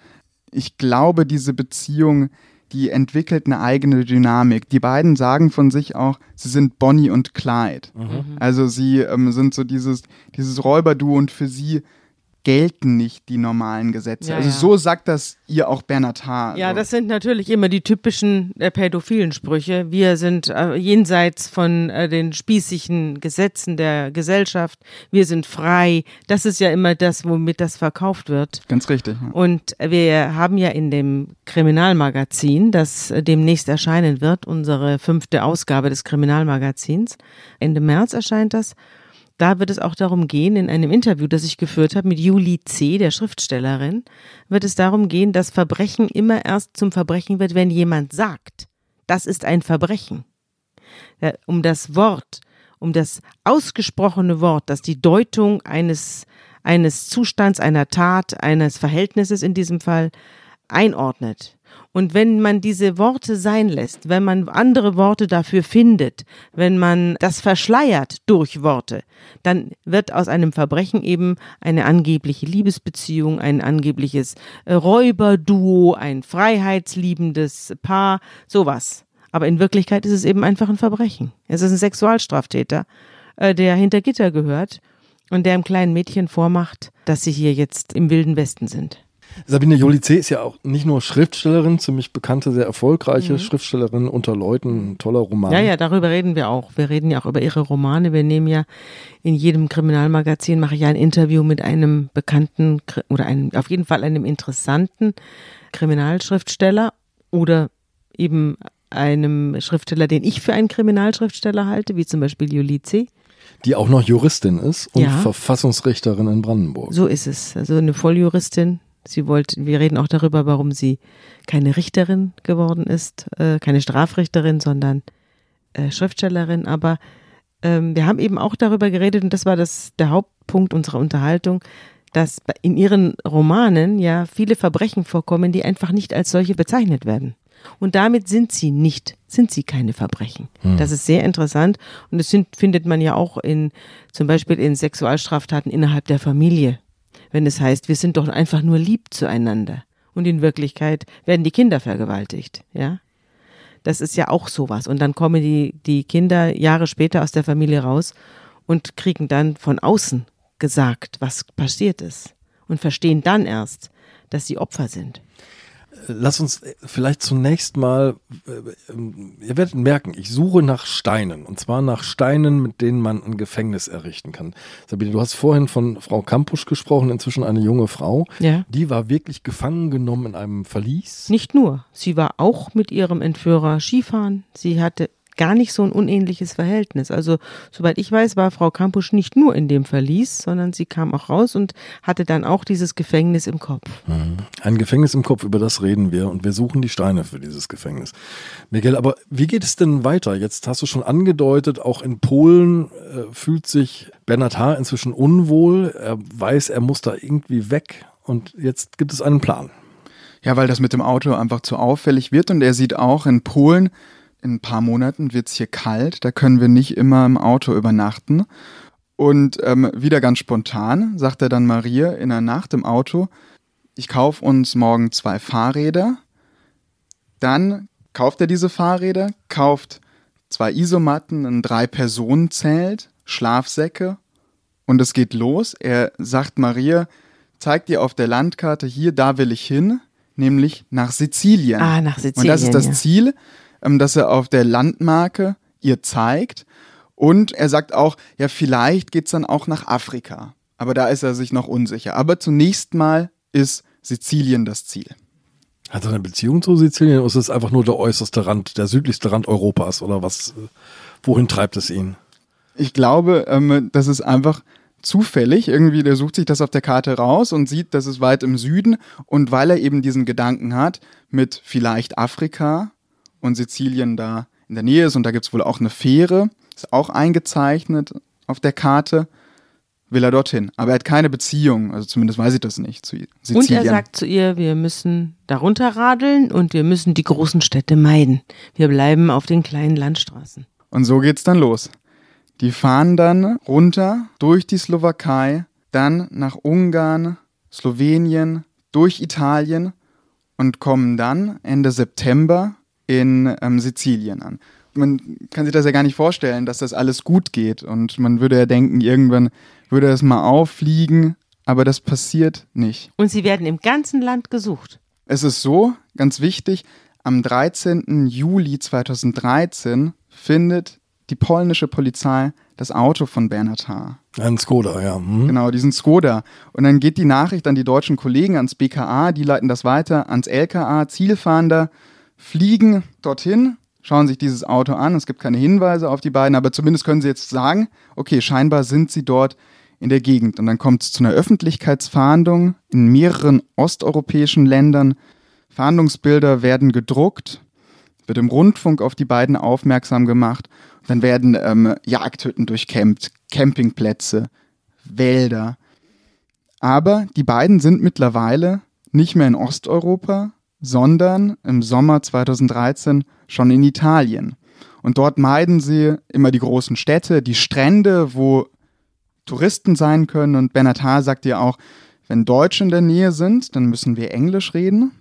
Ich glaube, diese Beziehung, die entwickelt eine eigene Dynamik. Die beiden sagen von sich auch, sie sind Bonnie und Clyde. Also sie ähm, sind so dieses, dieses Räuberduo und für sie gelten nicht die normalen Gesetze. Ja, also ja. so sagt das ihr auch Bernhard H. Ja, Also, das sind natürlich immer die typischen äh, pädophilen Sprüche. Wir sind äh, jenseits von äh, den spießigen Gesetzen der Gesellschaft. Wir sind frei. Das ist ja immer das, womit das verkauft wird. ganz richtig. Ja. Und wir haben ja in dem Kriminalmagazin, das äh, demnächst erscheinen wird, unsere fünfte Ausgabe des Kriminalmagazins, Ende März erscheint das, da wird es auch darum gehen, in einem Interview, das ich geführt habe mit Julie C., der Schriftstellerin, wird es darum gehen, dass Verbrechen immer erst zum Verbrechen wird, wenn jemand sagt, das ist ein Verbrechen. Um das Wort, um das ausgesprochene Wort, das die Deutung eines, eines Zustands, einer Tat, eines Verhältnisses in diesem Fall einordnet. Und wenn man diese Worte sein lässt, wenn man andere Worte dafür findet, wenn man das verschleiert durch Worte, dann wird aus einem Verbrechen eben eine angebliche Liebesbeziehung, ein angebliches äh, Räuberduo, ein freiheitsliebendes Paar, sowas. Aber in Wirklichkeit ist es eben einfach ein Verbrechen. Es ist ein Sexualstraftäter, äh, der hinter Gitter gehört und der einem kleinen Mädchen vormacht, dass sie hier jetzt im wilden Westen sind. Sabine Jolice ist ja auch nicht nur Schriftstellerin, ziemlich bekannte, sehr erfolgreiche Schriftstellerin unter Leuten, ein toller Roman. Ja, ja, darüber reden wir auch. Wir reden ja auch über ihre Romane. Wir nehmen ja in jedem Kriminalmagazin mache ich ja ein Interview mit einem bekannten oder einem, auf jeden Fall einem interessanten Kriminalschriftsteller oder eben einem Schriftsteller, den ich für einen Kriminalschriftsteller halte, wie zum Beispiel Julice. Die auch noch Juristin ist und Ja. Verfassungsrichterin in Brandenburg. So ist es. Also eine Volljuristin. Sie wollte, wir reden auch darüber, warum sie keine Richterin geworden ist, äh, keine Strafrichterin, sondern äh, Schriftstellerin. Aber ähm, wir haben eben auch darüber geredet, und das war das, der Hauptpunkt unserer Unterhaltung, dass in ihren Romanen ja viele Verbrechen vorkommen, die einfach nicht als solche bezeichnet werden. Und damit sind sie nicht, sind sie keine Verbrechen. Das ist sehr interessant. Und das sind, findet man ja auch in, zum Beispiel in Sexualstraftaten innerhalb der Familie. Wenn es heißt, wir sind doch einfach nur lieb zueinander. Und in Wirklichkeit werden die Kinder vergewaltigt, ja. Das ist ja auch sowas. Und dann kommen die, die Kinder Jahre später aus der Familie raus und kriegen dann von außen gesagt, was passiert ist. Und verstehen dann erst, dass sie Opfer sind. Lass uns vielleicht zunächst mal, äh, ihr werdet merken, ich suche nach Steinen. Und zwar nach Steinen, mit denen man ein Gefängnis errichten kann. Sabine, du hast vorhin von Frau Kampusch gesprochen, inzwischen eine junge Frau. Ja. Die war wirklich gefangen genommen in einem Verlies. Nicht nur. Sie war auch mit ihrem Entführer Skifahren. Sie hatte gar nicht so ein unähnliches Verhältnis. Also, soweit ich weiß, war Frau Kampusch nicht nur in dem Verlies, sondern sie kam auch raus und hatte dann auch dieses Gefängnis im Kopf. Ein Gefängnis im Kopf, über das reden wir und wir suchen die Steine für dieses Gefängnis. Miguel, aber wie geht es denn weiter? Jetzt hast du schon angedeutet, auch in Polen äh, fühlt sich Bernhard H. inzwischen unwohl. Er weiß, er muss da irgendwie weg und jetzt gibt es einen Plan. Ja, weil das mit dem Auto einfach zu auffällig wird und er sieht auch in Polen, in ein paar Monaten wird es hier kalt, da können wir nicht immer im Auto übernachten. Und ähm, wieder ganz spontan sagt er dann Maria in der Nacht im Auto, ich kaufe uns morgen zwei Fahrräder. Dann kauft er diese Fahrräder, kauft zwei Isomatten, ein Drei-Personen-Zelt, Schlafsäcke und es geht los. Er sagt Maria, zeigt dir auf der Landkarte hier, da will ich hin, nämlich nach Sizilien. Ah, nach Und das ist Sizilien, das ja. Ziel, ähm, das er auf der Landmarke ihr zeigt. Und er sagt auch, ja, vielleicht geht's dann auch nach Afrika. Aber da ist er sich noch unsicher. Aber zunächst mal ist Sizilien das Ziel. Hat er eine Beziehung zu Sizilien oder ist es einfach nur der äußerste Rand, der südlichste Rand Europas oder was? Wohin treibt es ihn? Ich glaube, ähm, das ist einfach zufällig. Irgendwie, der sucht sich das auf der Karte raus und sieht, das ist weit im Süden. Und weil er eben diesen Gedanken hat, mit vielleicht Afrika und Sizilien da in der Nähe ist und da gibt's wohl auch eine Fähre, ist auch eingezeichnet auf der Karte, will er dorthin. Aber er hat keine Beziehung, also zumindest weiß ich das nicht, zu Sizilien. Und er sagt zu ihr, wir müssen darunter radeln und wir müssen die großen Städte meiden. Wir bleiben auf den kleinen Landstraßen. Und so geht's dann los. Die fahren dann runter durch die Slowakei, dann nach Ungarn, Slowenien, durch Italien und kommen dann Ende September in ähm, Sizilien an. Man kann sich das ja gar nicht vorstellen, dass das alles gut geht und man würde ja denken, irgendwann würde das mal auffliegen, aber das passiert nicht. Und sie werden im ganzen Land gesucht. Es ist so, ganz wichtig, am 13. Juli 2013 findet die polnische Polizei das Auto von Bernhard H. Ein Skoda, ja. Hm. Genau, diesen Skoda. Und dann geht die Nachricht an die deutschen Kollegen, ans BKA, die leiten das weiter ans LKA. Zielfahnder fliegen dorthin, schauen sich dieses Auto an. Es gibt keine Hinweise auf die beiden, aber zumindest können sie jetzt sagen, okay, scheinbar sind sie dort in der Gegend. Und dann kommt es zu einer Öffentlichkeitsfahndung in mehreren osteuropäischen Ländern. Fahndungsbilder werden gedruckt, wird im Rundfunk auf die beiden aufmerksam gemacht. Dann werden ähm, Jagdhütten durchkämmt, Campingplätze, Wälder. Aber die beiden sind mittlerweile nicht mehr in Osteuropa, sondern im Sommer 2013 schon in Italien. Und dort meiden sie immer die großen Städte, die Strände, wo Touristen sein können. Und Bernhard H. sagt ja auch, wenn Deutsche in der Nähe sind, dann müssen wir Englisch reden.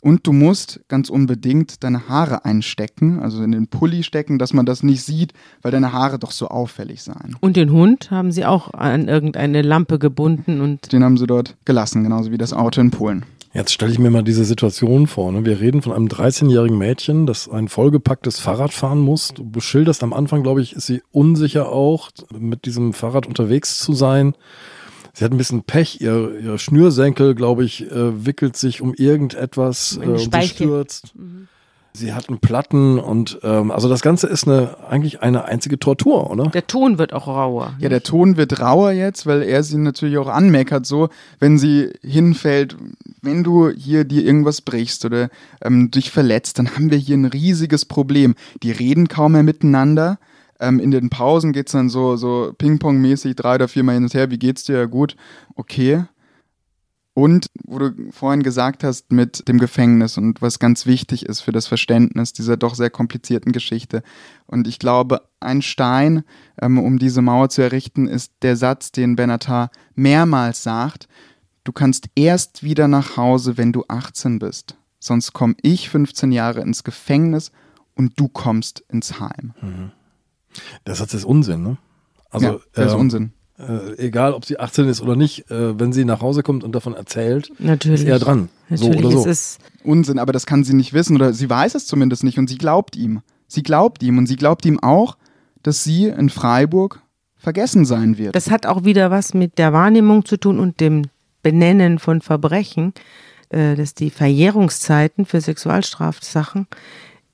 Und du musst ganz unbedingt deine Haare einstecken, also in den Pulli stecken, dass man das nicht sieht, weil deine Haare doch so auffällig seien. Und den Hund haben sie auch an irgendeine Lampe gebunden und. Den haben sie dort gelassen, genauso wie das Auto in Polen. Jetzt stelle ich mir mal diese Situation vor. Ne? Wir reden von einem 13-jährigen Mädchen, das ein vollgepacktes Fahrrad fahren muss. Du beschilderst am Anfang, glaube ich, ist sie unsicher auch, mit diesem Fahrrad unterwegs zu sein. Sie hat ein bisschen Pech, ihr, ihr Schnürsenkel, glaube ich, äh, wickelt sich um irgendetwas äh, und sie stürzt. Mhm. Sie hat einen Platten und ähm, also das Ganze ist eine eigentlich eine einzige Tortur, oder? Der Ton wird auch rauer. Ja, der Ton wird rauer jetzt, weil er sie natürlich auch anmeckert, so, wenn sie hinfällt, wenn du hier dir irgendwas brichst oder ähm, dich verletzt, dann haben wir hier ein riesiges Problem. Die reden kaum mehr miteinander. Ähm, in den Pausen geht es dann so, so Ping-Pong-mäßig drei oder viermal hin und her. Wie geht's dir? Ja, gut. Okay. Und wo du vorhin gesagt hast mit dem Gefängnis und was ganz wichtig ist für das Verständnis dieser doch sehr komplizierten Geschichte. Und ich glaube, ein Stein, ähm, um diese Mauer zu errichten, ist der Satz, den Benatar mehrmals sagt. Du kannst erst wieder nach Hause, wenn du 18 bist. Sonst komme ich 15 Jahre ins Gefängnis und du kommst ins Heim. Mhm. Der Satz ist Unsinn, ne? Also, ja, ähm, ist Unsinn. Äh, egal, ob sie 18 ist oder nicht, äh, wenn sie nach Hause kommt und davon erzählt, Natürlich. ist er dran. Natürlich so oder so. ist es Unsinn, aber das kann sie nicht wissen oder sie weiß es zumindest nicht und sie glaubt ihm. Sie glaubt ihm und sie glaubt ihm auch, dass sie in Freiburg vergessen sein wird. Das hat auch wieder was mit der Wahrnehmung zu tun und dem Benennen von Verbrechen, äh, dass die Verjährungszeiten für Sexualstrafsachen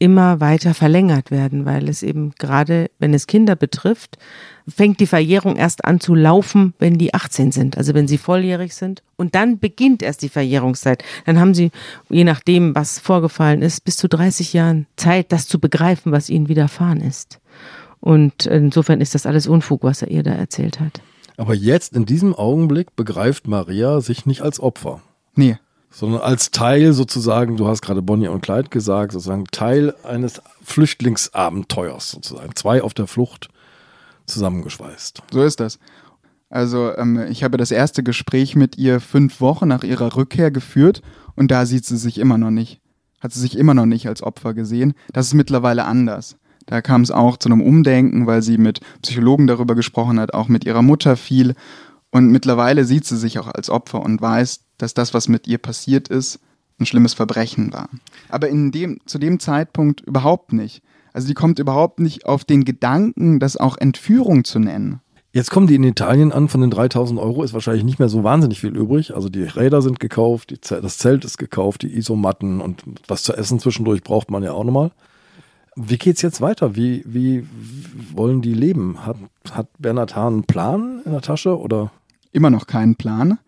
immer weiter verlängert werden, weil es eben gerade, wenn es Kinder betrifft, fängt die Verjährung erst an zu laufen, wenn die 18 sind, also wenn sie volljährig sind. Und dann beginnt erst die Verjährungszeit. Dann haben sie, je nachdem, was vorgefallen ist, bis zu 30 Jahren Zeit, das zu begreifen, was ihnen widerfahren ist. Und insofern ist das alles Unfug, was er ihr da erzählt hat. Aber jetzt, in diesem Augenblick, begreift Maria sich nicht als Opfer. Nee sondern als Teil sozusagen, du hast gerade Bonnie und Clyde gesagt, sozusagen Teil eines Flüchtlingsabenteuers sozusagen. Zwei auf der Flucht zusammengeschweißt. So ist das. Also ähm, ich habe das erste Gespräch mit ihr fünf Wochen nach ihrer Rückkehr geführt und da sieht sie sich immer noch nicht. Hat sie sich immer noch nicht als Opfer gesehen. Das ist mittlerweile anders. Da kam es auch zu einem Umdenken, weil sie mit Psychologen darüber gesprochen hat, auch mit ihrer Mutter viel. Und mittlerweile sieht sie sich auch als Opfer und weiß, dass das, was mit ihr passiert ist, ein schlimmes Verbrechen war. Aber in dem, zu dem Zeitpunkt überhaupt nicht. Also die kommt überhaupt nicht auf den Gedanken, das auch Entführung zu nennen. Jetzt kommen die in Italien an, von den 3000 Euro ist wahrscheinlich nicht mehr so wahnsinnig viel übrig. Also die Räder sind gekauft, die, das Zelt ist gekauft, die Isomatten und was zu essen zwischendurch braucht man ja auch nochmal. Wie geht's jetzt weiter? Wie, wie wollen die leben? Hat, hat Bernhard Hahn einen Plan in der Tasche oder? Immer noch keinen Plan.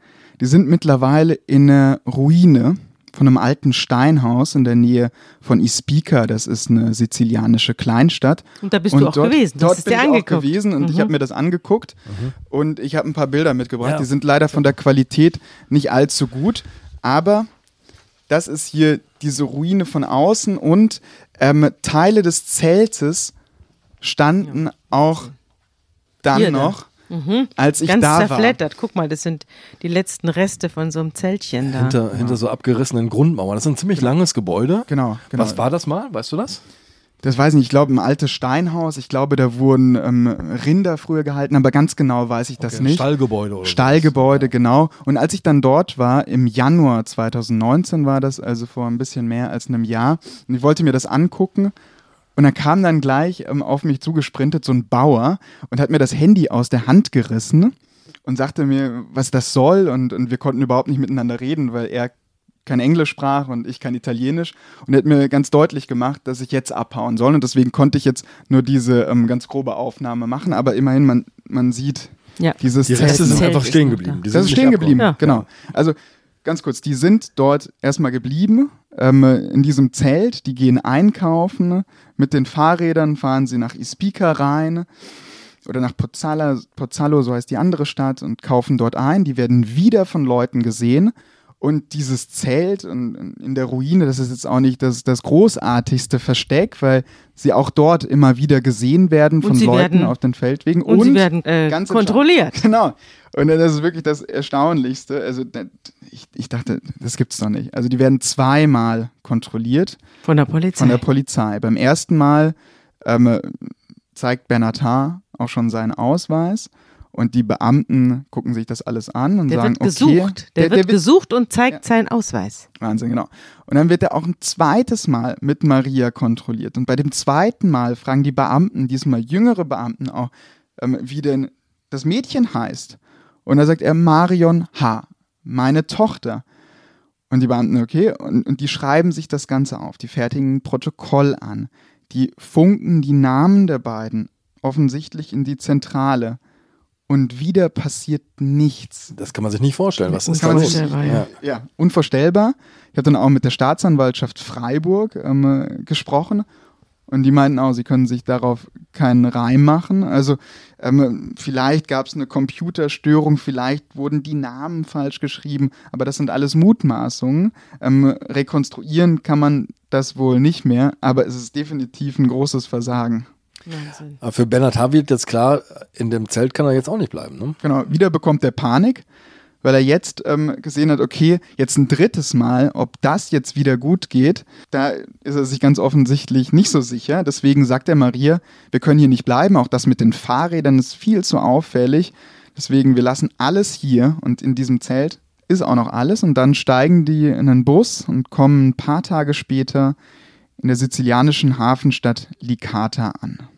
Die sind mittlerweile in einer Ruine von einem alten Steinhaus in der Nähe von Ispica. Das ist eine sizilianische Kleinstadt. Und da bist und du auch dort, gewesen. Das dort bin ich angeguckt. auch gewesen und mhm. ich habe mir das angeguckt mhm. und ich habe ein paar Bilder mitgebracht. Ja. Die sind leider von der Qualität nicht allzu gut, aber das ist hier diese Ruine von außen und ähm, Teile des Zeltes standen ja. auch dann hier noch. Mhm. Als ich Ganz da zerflettert. war. Guck mal, das sind die letzten Reste von so einem Zeltchen da. Hinter, ja. hinter so abgerissenen Grundmauern. Das ist ein ziemlich langes Gebäude. Genau, genau. Was war das mal? Weißt du das? Das weiß ich nicht, ich glaube ein altes Steinhaus. Ich glaube, da wurden ähm, Rinder früher gehalten, aber ganz genau weiß ich das Okay, nicht. Stallgebäude oder Stallgebäude, genau. Und als ich dann dort war, im Januar 2019 war das, also vor ein bisschen mehr als einem Jahr, und ich wollte mir das angucken. Und dann kam dann gleich ähm, auf mich zugesprintet so ein Bauer und hat mir das Handy aus der Hand gerissen und sagte mir, was das soll. Und, und wir konnten überhaupt nicht miteinander reden, weil er kein Englisch sprach und ich kein Italienisch. Und er hat mir ganz deutlich gemacht, dass ich jetzt abhauen soll. Und deswegen konnte ich jetzt nur diese ähm, ganz grobe Aufnahme machen. Aber immerhin, man, man sieht Ja. dieses Die Reste sind einfach ist stehen noch geblieben. Die Das ist nicht stehen geblieben, Ja. genau. Also ganz kurz, die sind dort erstmal geblieben ähm, in diesem Zelt. Die gehen einkaufen. Mit den Fahrrädern fahren sie nach Ispica rein oder nach Pozzala, Pozzallo, so heißt die andere Stadt, und kaufen dort ein. Die werden wieder von Leuten gesehen. Und dieses Zelt und in der Ruine, das ist jetzt auch nicht das, das großartigste Versteck, weil sie auch dort immer wieder gesehen werden von Leuten werden- auf den Feldwegen. Und, sie werden äh, ganz kontrolliert. Genau. Und das ist wirklich das Erstaunlichste. Also ich, ich dachte, das gibt's doch nicht. Also die werden zweimal kontrolliert Von der Polizei. von der Polizei. Beim ersten Mal ähm, zeigt Bernardin auch schon seinen Ausweis und die Beamten gucken sich das alles an und der sagen, wird okay, gesucht. Der, wird gesucht und zeigt seinen Ausweis. Wahnsinn, genau. Und dann wird er auch ein zweites Mal mit Maria kontrolliert. Und bei dem zweiten Mal fragen die Beamten, diesmal jüngere Beamten auch, ähm, wie denn das Mädchen heißt. Und da sagt er Marion H., meine Tochter. Und die Beamten, okay, und, und die schreiben sich das Ganze auf, die fertigen ein Protokoll an, die funken die Namen der beiden offensichtlich in die Zentrale. Und wieder passiert nichts. Das kann man sich nicht vorstellen. Was ist da los? Unvorstellbar, ja. Ja, unvorstellbar. Ich habe dann auch mit der Staatsanwaltschaft Freiburg ähm, äh, gesprochen und die meinten auch, sie können sich darauf keinen Reim machen. Also ähm, vielleicht gab es eine Computerstörung, vielleicht wurden die Namen falsch geschrieben, aber das sind alles Mutmaßungen. Ähm, rekonstruieren kann man das wohl nicht mehr, aber es ist definitiv ein großes Versagen. Wahnsinn. Aber für Bernhard H. wird jetzt klar, in dem Zelt kann er jetzt auch nicht bleiben. Ne? Genau, wieder bekommt er Panik, weil er jetzt ähm, gesehen hat, okay, jetzt ein drittes Mal, ob das jetzt wieder gut geht, da ist er sich ganz offensichtlich nicht so sicher. Deswegen sagt er Maria, wir können hier nicht bleiben, auch das mit den Fahrrädern ist viel zu auffällig. Deswegen, wir lassen alles hier und in diesem Zelt ist auch noch alles und dann steigen die in einen Bus und kommen ein paar Tage später in der sizilianischen Hafenstadt Licata an.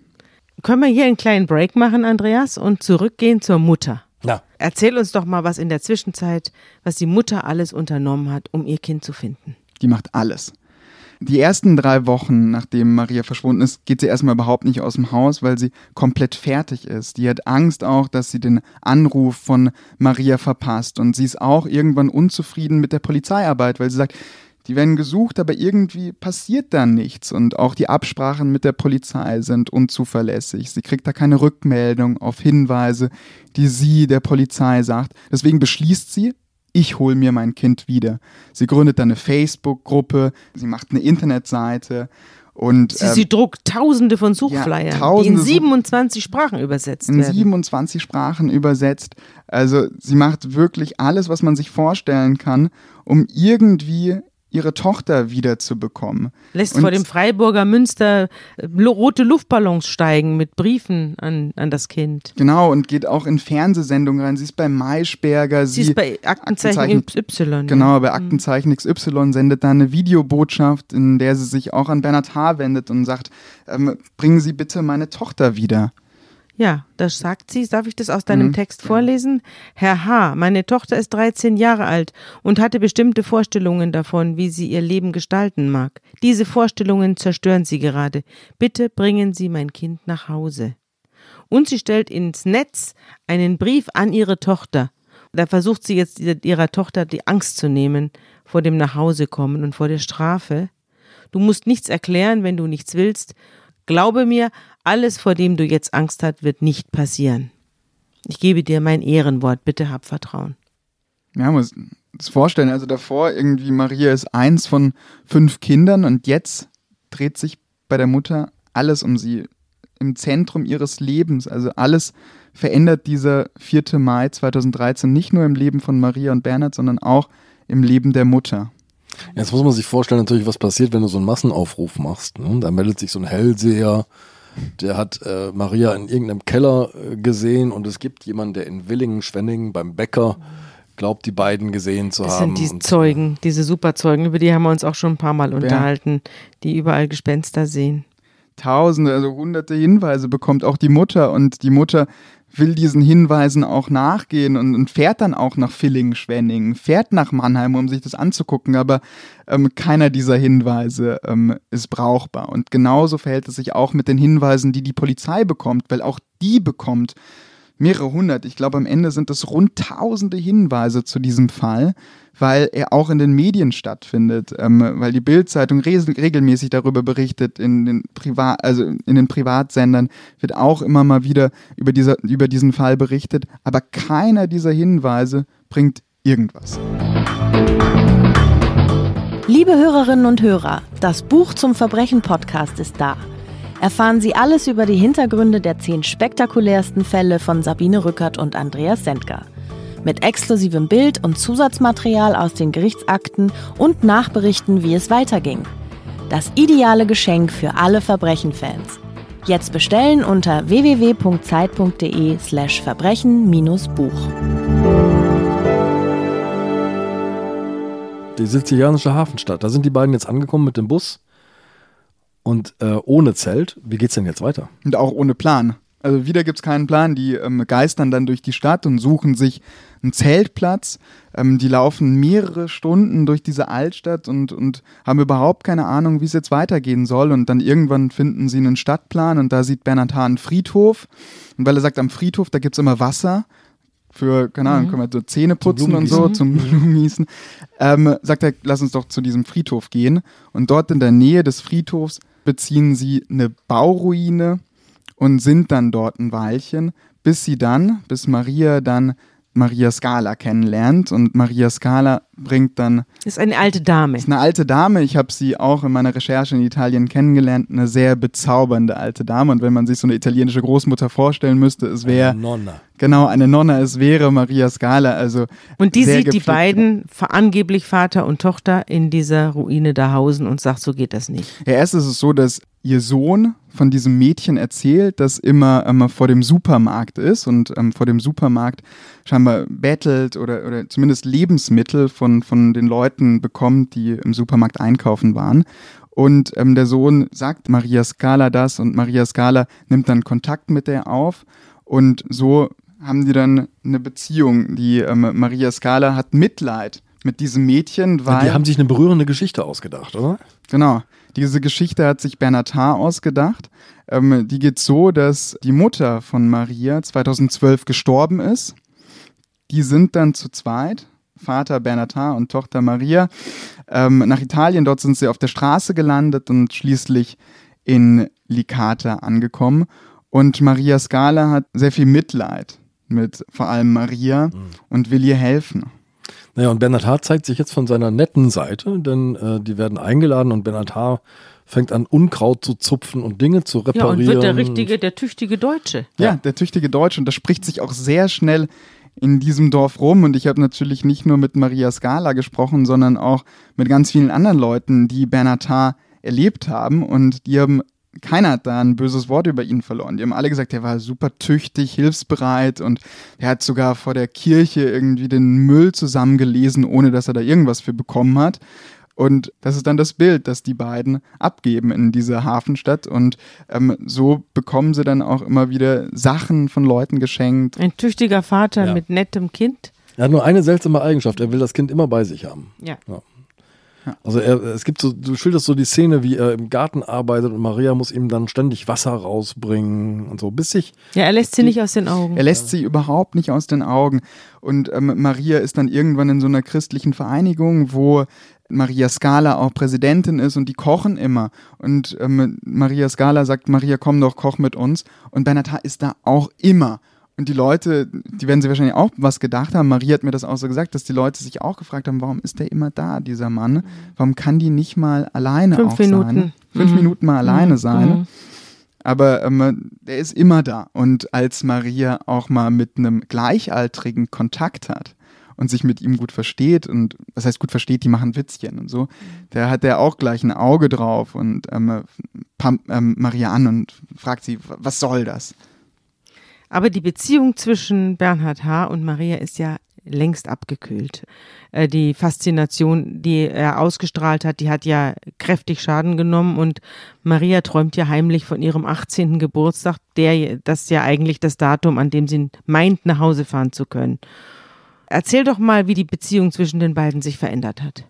Können wir hier einen kleinen Break machen, Andreas, und zurückgehen zur Mutter? Na, Erzähl uns doch mal, was in der Zwischenzeit, was die Mutter alles unternommen hat, um ihr Kind zu finden. Die macht alles. Die ersten drei Wochen, nachdem Maria verschwunden ist, geht sie erstmal überhaupt nicht aus dem Haus, weil sie komplett fertig ist. Die hat Angst auch, dass sie den Anruf von Maria verpasst. Und sie ist auch irgendwann unzufrieden mit der Polizeiarbeit, weil sie sagt, die werden gesucht, aber irgendwie passiert da nichts. Und auch die Absprachen mit der Polizei sind unzuverlässig. Sie kriegt da keine Rückmeldung auf Hinweise, die sie der Polizei sagt. Deswegen beschließt sie, ich hole mir mein Kind wieder. Sie gründet dann eine Facebook-Gruppe, sie macht eine Internetseite und Sie, ähm, sie druckt tausende von Suchflyern, die in tausende Such- 27 Sprachen übersetzt in werden. 27 Sprachen übersetzt. Also sie macht wirklich alles, was man sich vorstellen kann, um irgendwie ihre Tochter wiederzubekommen. Lässt Und- vor dem Freiburger Münster äh, rote Luftballons steigen mit Briefen an, an das Kind. Genau, und geht auch in Fernsehsendungen rein. Sie ist bei Maischberger, Sie ist bei Aktenzeichen XY. Genau, bei Aktenzeichen XY sendet da eine Videobotschaft, in der sie sich auch an Bernhard H. wendet und sagt, ähm, bringen Sie bitte meine Tochter wieder. Ja, das sagt sie. Darf ich das aus deinem Mhm, Text vorlesen? Herr H., meine Tochter ist 13 Jahre alt und hatte bestimmte Vorstellungen davon, wie sie ihr Leben gestalten mag. Diese Vorstellungen zerstören sie gerade. Bitte bringen Sie mein Kind nach Hause. Und sie stellt ins Netz einen Brief an ihre Tochter. Da versucht sie jetzt ihrer Tochter die Angst zu nehmen vor dem Nachhausekommen und vor der Strafe. Du musst nichts erklären, wenn du nichts willst. Glaube mir, alles, vor dem du jetzt Angst hast, wird nicht passieren. Ich gebe dir mein Ehrenwort, bitte hab Vertrauen. Ja, muss das vorstellen. Also davor irgendwie Maria ist eins von fünf Kindern und jetzt dreht sich bei der Mutter alles um sie. Im Zentrum ihres Lebens. Also alles verändert dieser 4. Mai 2013 nicht nur im Leben von Maria und Bernhard, sondern auch im Leben der Mutter. Jetzt muss man sich vorstellen, natürlich, was passiert, wenn du so einen Massenaufruf machst. Ne? Da meldet sich so ein Hellseher, der hat äh, Maria in irgendeinem Keller äh, gesehen und es gibt jemanden, der in Willingen, Schwenningen beim Bäcker glaubt, die beiden gesehen zu Das haben. sind die Und- Zeugen, diese Superzeugen, über die haben wir uns auch schon ein paar Mal unterhalten, die überall Gespenster sehen. Tausende, also hunderte Hinweise bekommt auch die Mutter und die Mutter will diesen Hinweisen auch nachgehen und, und fährt dann auch nach Villingen-Schwenningen, fährt nach Mannheim, um sich das anzugucken, aber ähm, keiner dieser Hinweise ähm, ist brauchbar. Und genauso verhält es sich auch mit den Hinweisen, die die Polizei bekommt, weil auch die bekommt mehrere hundert, ich glaube am Ende sind es rund tausende Hinweise zu diesem Fall, weil er auch in den Medien stattfindet, ähm, weil die Bildzeitung regelmäßig darüber berichtet, in den Privat, also in den Privatsendern wird auch immer mal wieder über, dieser, über diesen Fall berichtet, aber keiner dieser Hinweise bringt irgendwas. Liebe Hörerinnen und Hörer, das Buch zum Verbrechen-Podcast ist da. Erfahren Sie alles über die Hintergründe der zehn spektakulärsten Fälle von Sabine Rückert und Andreas Sendker. Mit exklusivem Bild und Zusatzmaterial aus den Gerichtsakten und Nachberichten, wie es weiterging. Das ideale Geschenk für alle Verbrechen-Fans. Jetzt bestellen unter www.zeit.de slash verbrechen-buch. die sizilianische Hafenstadt. Da sind die beiden jetzt angekommen mit dem Bus und äh, ohne Zelt. Wie geht's denn jetzt weiter? Und auch ohne Plan. Also wieder gibt es keinen Plan. Die ähm, geistern dann durch die Stadt und suchen sich einen Zeltplatz. Ähm, die laufen mehrere Stunden durch diese Altstadt und, und haben überhaupt keine Ahnung, wie es jetzt weitergehen soll. Und dann irgendwann finden sie einen Stadtplan und da sieht Bernhard Hahn einen Friedhof. Und weil er sagt, am Friedhof, da gibt es immer Wasser. Für, keine Ahnung, können wir so Zähne putzen und so, zum Blumengießen. Ähm, sagt er, lass uns doch zu diesem Friedhof gehen. Und dort in der Nähe des Friedhofs beziehen sie eine Bauruine und sind dann dort ein Weilchen, bis sie dann, bis Maria dann Maria Scala kennenlernt. Und Maria Scala bringt dann, Das ist eine alte Dame. ist eine alte Dame, ich habe sie auch in meiner Recherche in Italien kennengelernt, eine sehr bezaubernde alte Dame. Und wenn man sich so eine italienische Großmutter vorstellen müsste, es wäre Nonna. genau eine Nonna, es wäre Maria Scala. Also Und die sehr sieht die beiden, ver- angeblich Vater und Tochter, in dieser Ruine da hausen und sagt, so geht das nicht. Ja, erst ist es so, dass ihr Sohn von diesem Mädchen erzählt, das immer, immer vor dem Supermarkt ist und ähm, vor dem Supermarkt scheinbar bettelt oder, oder zumindest Lebensmittel von, von den Leuten bekommt, die im Supermarkt einkaufen waren. Und ähm, der Sohn sagt Maria Scala das und Maria Scala nimmt dann Kontakt mit der auf und so haben die dann eine Beziehung. Die ähm, Maria Scala hat Mitleid mit diesem Mädchen, weil Die haben sich eine berührende Geschichte ausgedacht, oder? Genau. Diese Geschichte hat sich Bernhard Haar ausgedacht. Ähm, die geht so, dass die Mutter von Maria 2012 gestorben ist. Die sind dann zu zweit, Vater Bernhard Haar und Tochter Maria, ähm, nach Italien. Dort sind sie auf der Straße gelandet und schließlich in Licata angekommen. Und Maria Scala hat sehr viel Mitleid mit vor allem Maria und will ihr helfen. Naja, und Bernhard Haar zeigt sich jetzt von seiner netten Seite, denn äh, die werden eingeladen und Bernhard Haar fängt an, Unkraut zu zupfen und Dinge zu Ja, reparieren. und wird der richtige, der tüchtige Deutsche. Ja, der tüchtige Deutsche. Und das spricht sich auch sehr schnell in diesem Dorf rum. Und ich habe natürlich nicht nur mit Maria Scala gesprochen, sondern auch mit ganz vielen anderen Leuten, die Bernhard erlebt haben. Und die haben, keiner hat da ein böses Wort über ihn verloren. Die haben alle gesagt, er war super tüchtig, hilfsbereit und er hat sogar vor der Kirche irgendwie den Müll zusammengelesen, ohne dass er da irgendwas für bekommen hat. Und das ist dann das Bild, das die beiden abgeben in dieser Hafenstadt. Und ähm, so bekommen sie dann auch immer wieder Sachen von Leuten geschenkt. Ein tüchtiger Vater Ja. mit nettem Kind. Er hat nur eine seltsame Eigenschaft, er will das Kind immer bei sich haben. Ja. Also er, es gibt so, du schilderst so die Szene, wie er im Garten arbeitet und Maria muss ihm dann ständig Wasser rausbringen und so, bis sich Ja, er lässt sie nicht aus den Augen. Er lässt sie überhaupt nicht aus den Augen. Und ähm, Maria ist dann irgendwann in so einer christlichen Vereinigung, wo Maria Scala auch Präsidentin ist und die kochen immer. Und ähm, Maria Scala sagt, Maria, komm doch, koch mit uns. Und Bernhard H. ist da auch immer. Und die Leute, die werden sich wahrscheinlich auch was gedacht haben. Maria hat mir das auch so gesagt, dass die Leute sich auch gefragt haben, warum ist der immer da, dieser Mann? Warum kann die nicht mal alleine Fünf auch sein? Minuten. Fünf Mhm. Minuten mal alleine sein. Mhm. Aber ähm, der ist immer da. Und als Maria auch mal mit einem Gleichaltrigen Kontakt hat und sich mit ihm gut versteht und was heißt gut versteht, die machen Witzchen und so, da hat er auch gleich ein Auge drauf und ähm, pumpt ähm, Maria an und fragt sie, was soll das? Aber die Beziehung zwischen Bernhard H. und Maria ist ja längst abgekühlt. Äh, die Faszination, die er ausgestrahlt hat, die hat ja kräftig Schaden genommen und Maria träumt ja heimlich von ihrem 18. Geburtstag, der das ist ja eigentlich das Datum, an dem sie meint, nach Hause fahren zu können. Erzähl doch mal, wie die Beziehung zwischen den beiden sich verändert hat.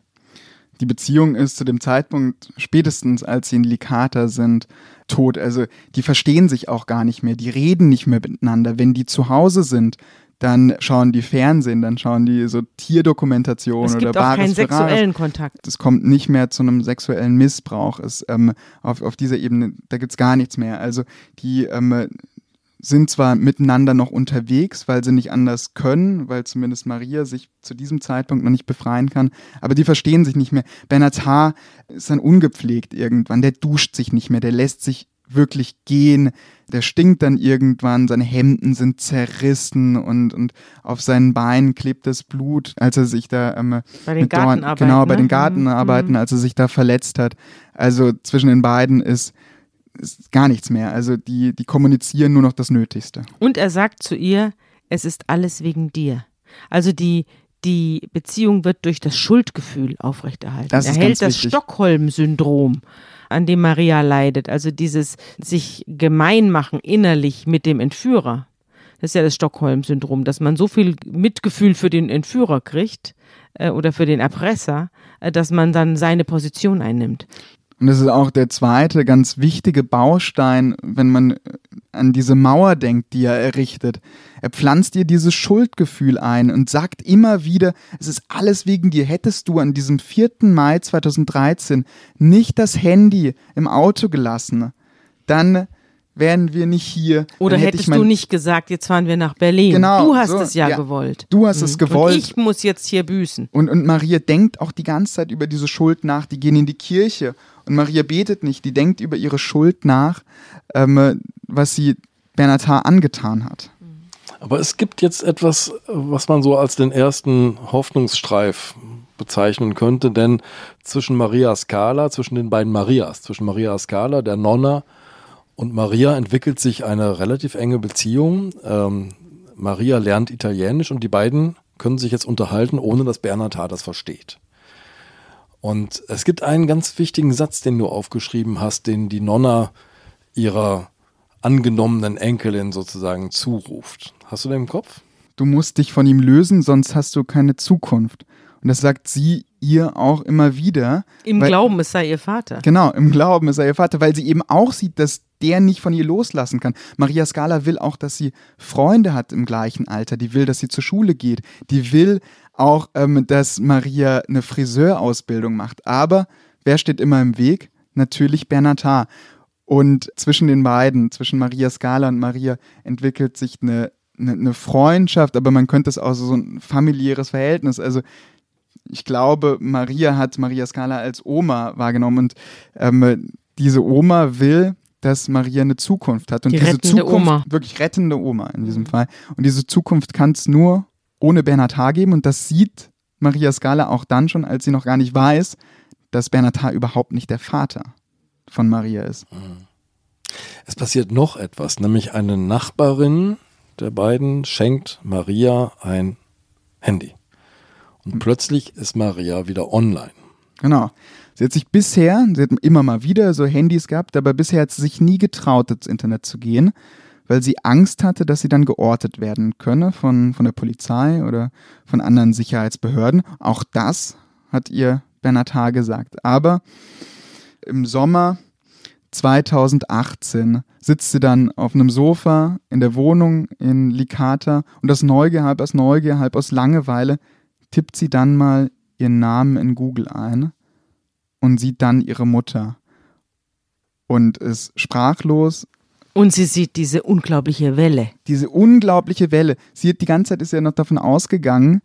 Die Beziehung ist zu dem Zeitpunkt, spätestens als sie in Licata sind, tot. Also die verstehen sich auch gar nicht mehr, die reden nicht mehr miteinander. Wenn die zu Hause sind, dann schauen die Fernsehen, dann schauen die so Tierdokumentationen oder Bares auch keinen für Rares. sexuellen Kontakt. Es kommt nicht mehr zu einem sexuellen Missbrauch. Es, ähm, auf, auf dieser Ebene, da gibt's gar nichts mehr. Also die ähm, sind zwar miteinander noch unterwegs, weil sie nicht anders können, weil zumindest Maria sich zu diesem Zeitpunkt noch nicht befreien kann, aber die verstehen sich nicht mehr. Bernhards Haar ist dann ungepflegt irgendwann, der duscht sich nicht mehr, der lässt sich wirklich gehen, der stinkt dann irgendwann, seine Hemden sind zerrissen und, und auf seinen Beinen klebt das Blut, als er sich da ähm, Bei den Dorn, Gartenarbeiten. genau, bei ne? den Gartenarbeiten, Mhm. als er sich da verletzt hat. Also zwischen den beiden ist, ist gar nichts mehr. Also die, die kommunizieren nur noch das Nötigste. Und er sagt zu ihr, es ist alles wegen dir. Also die, die Beziehung wird durch das Schuldgefühl aufrechterhalten. Das er ist hält das. Stockholm-Syndrom, an dem Maria leidet, also dieses sich gemein machen innerlich mit dem Entführer. Das ist ja das Stockholm-Syndrom, dass man so viel Mitgefühl für den Entführer kriegt äh, oder für den Erpresser, äh, dass man dann seine Position einnimmt. Und das ist auch der zweite ganz wichtige Baustein, wenn man äh, an diese Mauer denkt, die er errichtet. Er pflanzt dir dieses Schuldgefühl ein und sagt immer wieder, es ist alles wegen dir. Hättest du an diesem 4. Mai 2013 nicht das Handy im Auto gelassen, dann wären wir nicht hier. Oder hätte hättest mein, du nicht gesagt, jetzt fahren wir nach Berlin. Genau, du hast so, es ja, ja. gewollt. Du hast es Mhm. gewollt. Und ich muss jetzt hier büßen. Und, und Maria denkt auch die ganze Zeit über diese Schuld nach. Die gehen in die Kirche und Maria betet nicht. Die denkt über ihre Schuld nach, ähm, was sie Bernhard H. angetan hat. Aber es gibt jetzt etwas, was man so als den ersten Hoffnungsstreif bezeichnen könnte, denn zwischen Maria Scala, zwischen den beiden Marias, zwischen Maria Scala, der Nonna, und Maria entwickelt sich eine relativ enge Beziehung. Ähm, Maria lernt Italienisch und die beiden können sich jetzt unterhalten, ohne dass Bernhard das versteht. Und es gibt einen ganz wichtigen Satz, den du aufgeschrieben hast, den die Nonna ihrer angenommenen Enkelin sozusagen zuruft. Hast du den im Kopf? Du musst dich von ihm lösen, sonst hast du keine Zukunft. Und das sagt sie ihr auch immer wieder. Im Weil- Glauben, es sei ihr Vater. Genau, im Glauben ist er ihr Vater, weil sie eben auch sieht, dass der nicht von ihr loslassen kann. Maria Scala will auch, dass sie Freunde hat im gleichen Alter. Die will, dass sie zur Schule geht. Die will auch, ähm, dass Maria eine Friseurausbildung macht. Aber wer steht immer im Weg? Natürlich Bernhard H. Und zwischen den beiden, zwischen Maria Scala und Maria, entwickelt sich eine, eine, eine Freundschaft, aber man könnte es auch so ein familiäres Verhältnis. Also ich glaube, Maria hat Maria Scala als Oma wahrgenommen und ähm, diese Oma will, dass Maria eine Zukunft hat. Und Die diese Zukunft, Oma. wirklich rettende Oma in diesem Fall. Und diese Zukunft kann es nur ohne Bernhard H. geben und das sieht Maria Scala auch dann schon, als sie noch gar nicht weiß, dass Bernhard H. überhaupt nicht der Vater von Maria ist. Es passiert noch etwas, nämlich eine Nachbarin der beiden schenkt Maria ein Handy. Und plötzlich ist Maria wieder online. Genau. Sie hat sich bisher, sie hat immer mal wieder so Handys gehabt, aber bisher hat sie sich nie getraut, ins Internet zu gehen, weil sie Angst hatte, dass sie dann geortet werden könne von, von der Polizei oder von anderen Sicherheitsbehörden. Auch das hat ihr Bernhard H. gesagt. Aber im Sommer 2018 sitzt sie dann auf einem Sofa in der Wohnung in Licata und aus Neugier, halb aus Neugier, halb aus Langeweile tippt sie dann mal ihren Namen in Google ein und sieht dann ihre Mutter und ist sprachlos. Und sie sieht diese unglaubliche Welle. Diese unglaubliche Welle. Sie hat die ganze Zeit ist ja noch davon ausgegangen,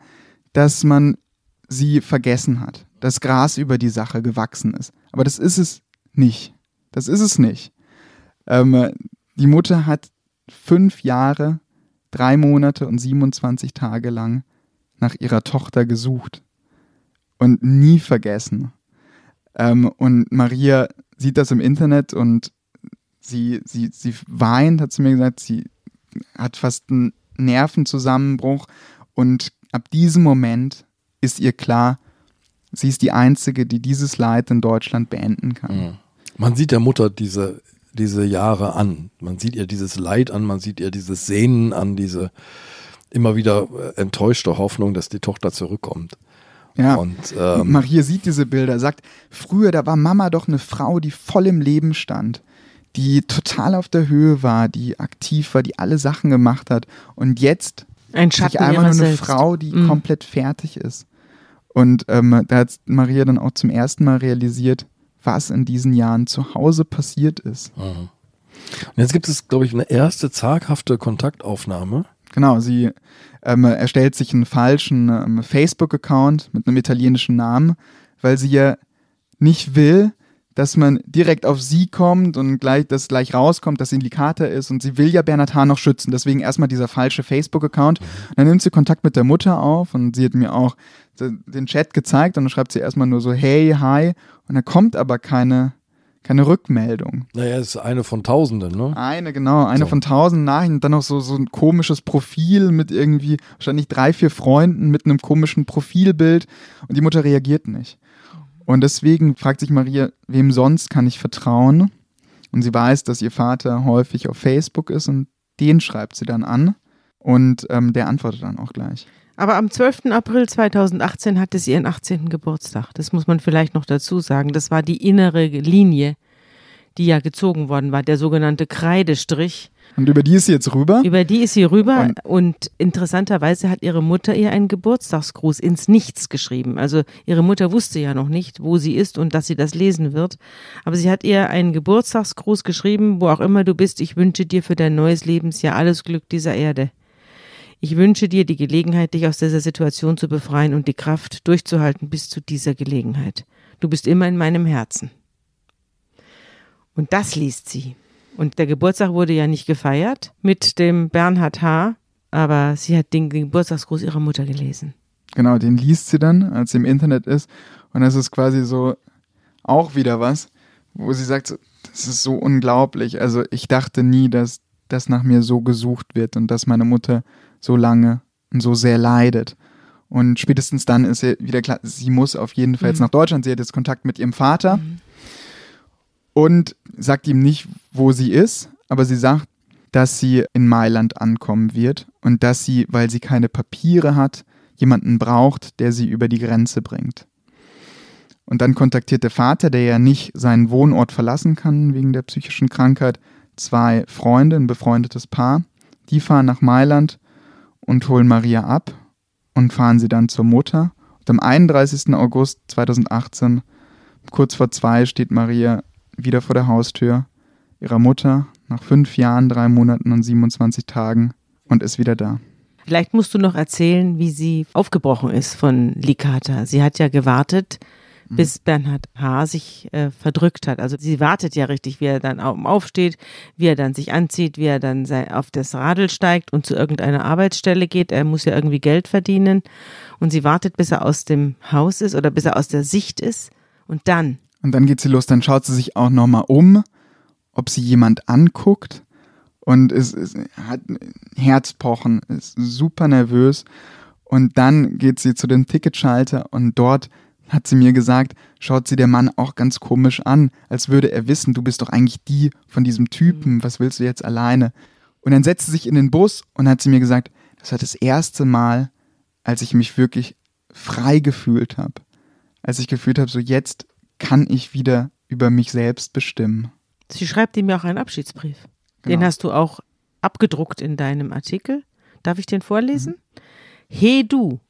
dass man sie vergessen hat, dass Gras über die Sache gewachsen ist. Aber das ist es nicht. Das ist es nicht. Ähm, die Mutter hat fünf Jahre, drei Monate und 27 Tage lang nach ihrer Tochter gesucht und nie vergessen. Ähm, und Maria sieht das im Internet und sie, sie, sie weint, hat sie mir gesagt, sie hat fast einen Nervenzusammenbruch und ab diesem Moment ist ihr klar, sie ist die Einzige, die dieses Leid in Deutschland beenden kann. Mhm. Man sieht der Mutter diese, diese Jahre an. Man sieht ihr dieses Leid an, man sieht ihr dieses Sehnen an, diese immer wieder äh, enttäuschte Hoffnung, dass die Tochter zurückkommt. Ja, und ähm, Maria sieht diese Bilder, sagt, früher, da war Mama doch eine Frau, die voll im Leben stand, die total auf der Höhe war, die aktiv war, die alle Sachen gemacht hat. Und jetzt ein Schatten einfach nur eine selbst. Frau, die mhm. komplett fertig ist. Und ähm, da hat Maria dann auch zum ersten Mal realisiert, was in diesen Jahren zu Hause passiert ist. Mhm. Und jetzt gibt es, glaube ich, eine erste zaghafte Kontaktaufnahme. Genau, sie ähm, erstellt sich einen falschen ähm, Facebook-Account mit einem italienischen Namen, weil sie ja nicht will, dass man direkt auf sie kommt und gleich das gleich rauskommt, dass sie ein Likater ist und sie will ja Bernhard Hahn noch schützen. Deswegen erstmal dieser falsche Facebook-Account. Mhm. Dann nimmt sie Kontakt mit der Mutter auf und sie hat mir auch den Chat gezeigt und dann schreibt sie erstmal nur so hey, hi und da kommt aber keine keine Rückmeldung. Naja, es ist eine von Tausenden, ne? Eine, genau, eine so. von tausend Nachrichten. Dann noch so, so ein komisches Profil mit irgendwie wahrscheinlich drei, vier Freunden mit einem komischen Profilbild und die Mutter reagiert nicht. Und deswegen fragt sich Maria, wem sonst kann ich vertrauen? Und sie weiß, dass ihr Vater häufig auf Facebook ist und den schreibt sie dann an und ähm, der antwortet dann auch gleich. Aber am 12. April 2018 hatte sie ihren 18. Geburtstag. Das muss man vielleicht noch dazu sagen. Das war die innere Linie, die ja gezogen worden war, der sogenannte Kreidestrich. Und über die ist sie jetzt rüber? Über die ist sie rüber und, und, interessanterweise hat ihre Mutter ihr einen Geburtstagsgruß ins Nichts geschrieben. Also ihre Mutter wusste ja noch nicht, wo sie ist und dass sie das lesen wird. Aber sie hat ihr einen Geburtstagsgruß geschrieben, wo auch immer du bist, ich wünsche dir für dein neues Lebensjahr alles Glück dieser Erde. Ich wünsche dir die Gelegenheit, dich aus dieser Situation zu befreien und die Kraft durchzuhalten bis zu dieser Gelegenheit. Du bist immer in meinem Herzen. Und das liest sie. Und der Geburtstag wurde ja nicht gefeiert mit dem Bernhard H., aber sie hat den Geburtstagsgruß ihrer Mutter gelesen. Genau, den liest sie dann, als sie im Internet ist. Und das ist quasi so auch wieder was, wo sie sagt, das ist so unglaublich. Also ich dachte nie, dass das nach mir so gesucht wird und dass meine Mutter so lange und so sehr leidet. Und spätestens dann ist ihr wieder klar, sie muss auf jeden Fall mhm. jetzt nach Deutschland. Sie hat jetzt Kontakt mit ihrem Vater. Mhm und sagt ihm nicht, wo sie ist, aber sie sagt, dass sie in Mailand ankommen wird und dass sie, weil sie keine Papiere hat, jemanden braucht, der sie über die Grenze bringt. Und dann kontaktiert der Vater, der ja nicht seinen Wohnort verlassen kann wegen der psychischen Krankheit, zwei Freunde, ein befreundetes Paar. Die fahren nach Mailand und holen Maria ab und fahren sie dann zur Mutter. Und am 31. August 2018, kurz vor zwei, steht Maria wieder vor der Haustür ihrer Mutter nach fünf Jahren, drei Monaten und 27 Tagen und ist wieder da. Vielleicht musst du noch erzählen, wie sie aufgebrochen ist von Licata. Sie hat ja gewartet, mhm. bis Bernhard H. sich äh, verdrückt hat. Also sie wartet ja richtig, wie er dann aufsteht, wie er dann sich anzieht, wie er dann auf das Radl steigt und zu irgendeiner Arbeitsstelle geht. Er muss ja irgendwie Geld verdienen. Und sie wartet, bis er aus dem Haus ist oder bis er aus der Sicht ist. Und dann und dann geht sie los, dann schaut sie sich auch nochmal um, ob sie jemand anguckt und ist, ist, hat Herzpochen, ist super nervös. Und dann geht sie zu dem Ticketschalter und dort hat sie mir gesagt, schaut sie der Mann auch ganz komisch an, als würde er wissen, du bist doch eigentlich die von diesem Typen, was willst du jetzt alleine? Und dann setzt sie sich in den Bus und hat sie mir gesagt, das war das erste Mal, als ich mich wirklich frei gefühlt habe. Als ich gefühlt habe, so jetzt kann ich wieder über mich selbst bestimmen. Sie schreibt ihm ja auch einen Abschiedsbrief. Genau. Den hast du auch abgedruckt in deinem Artikel. Darf ich den vorlesen? Mhm. He du,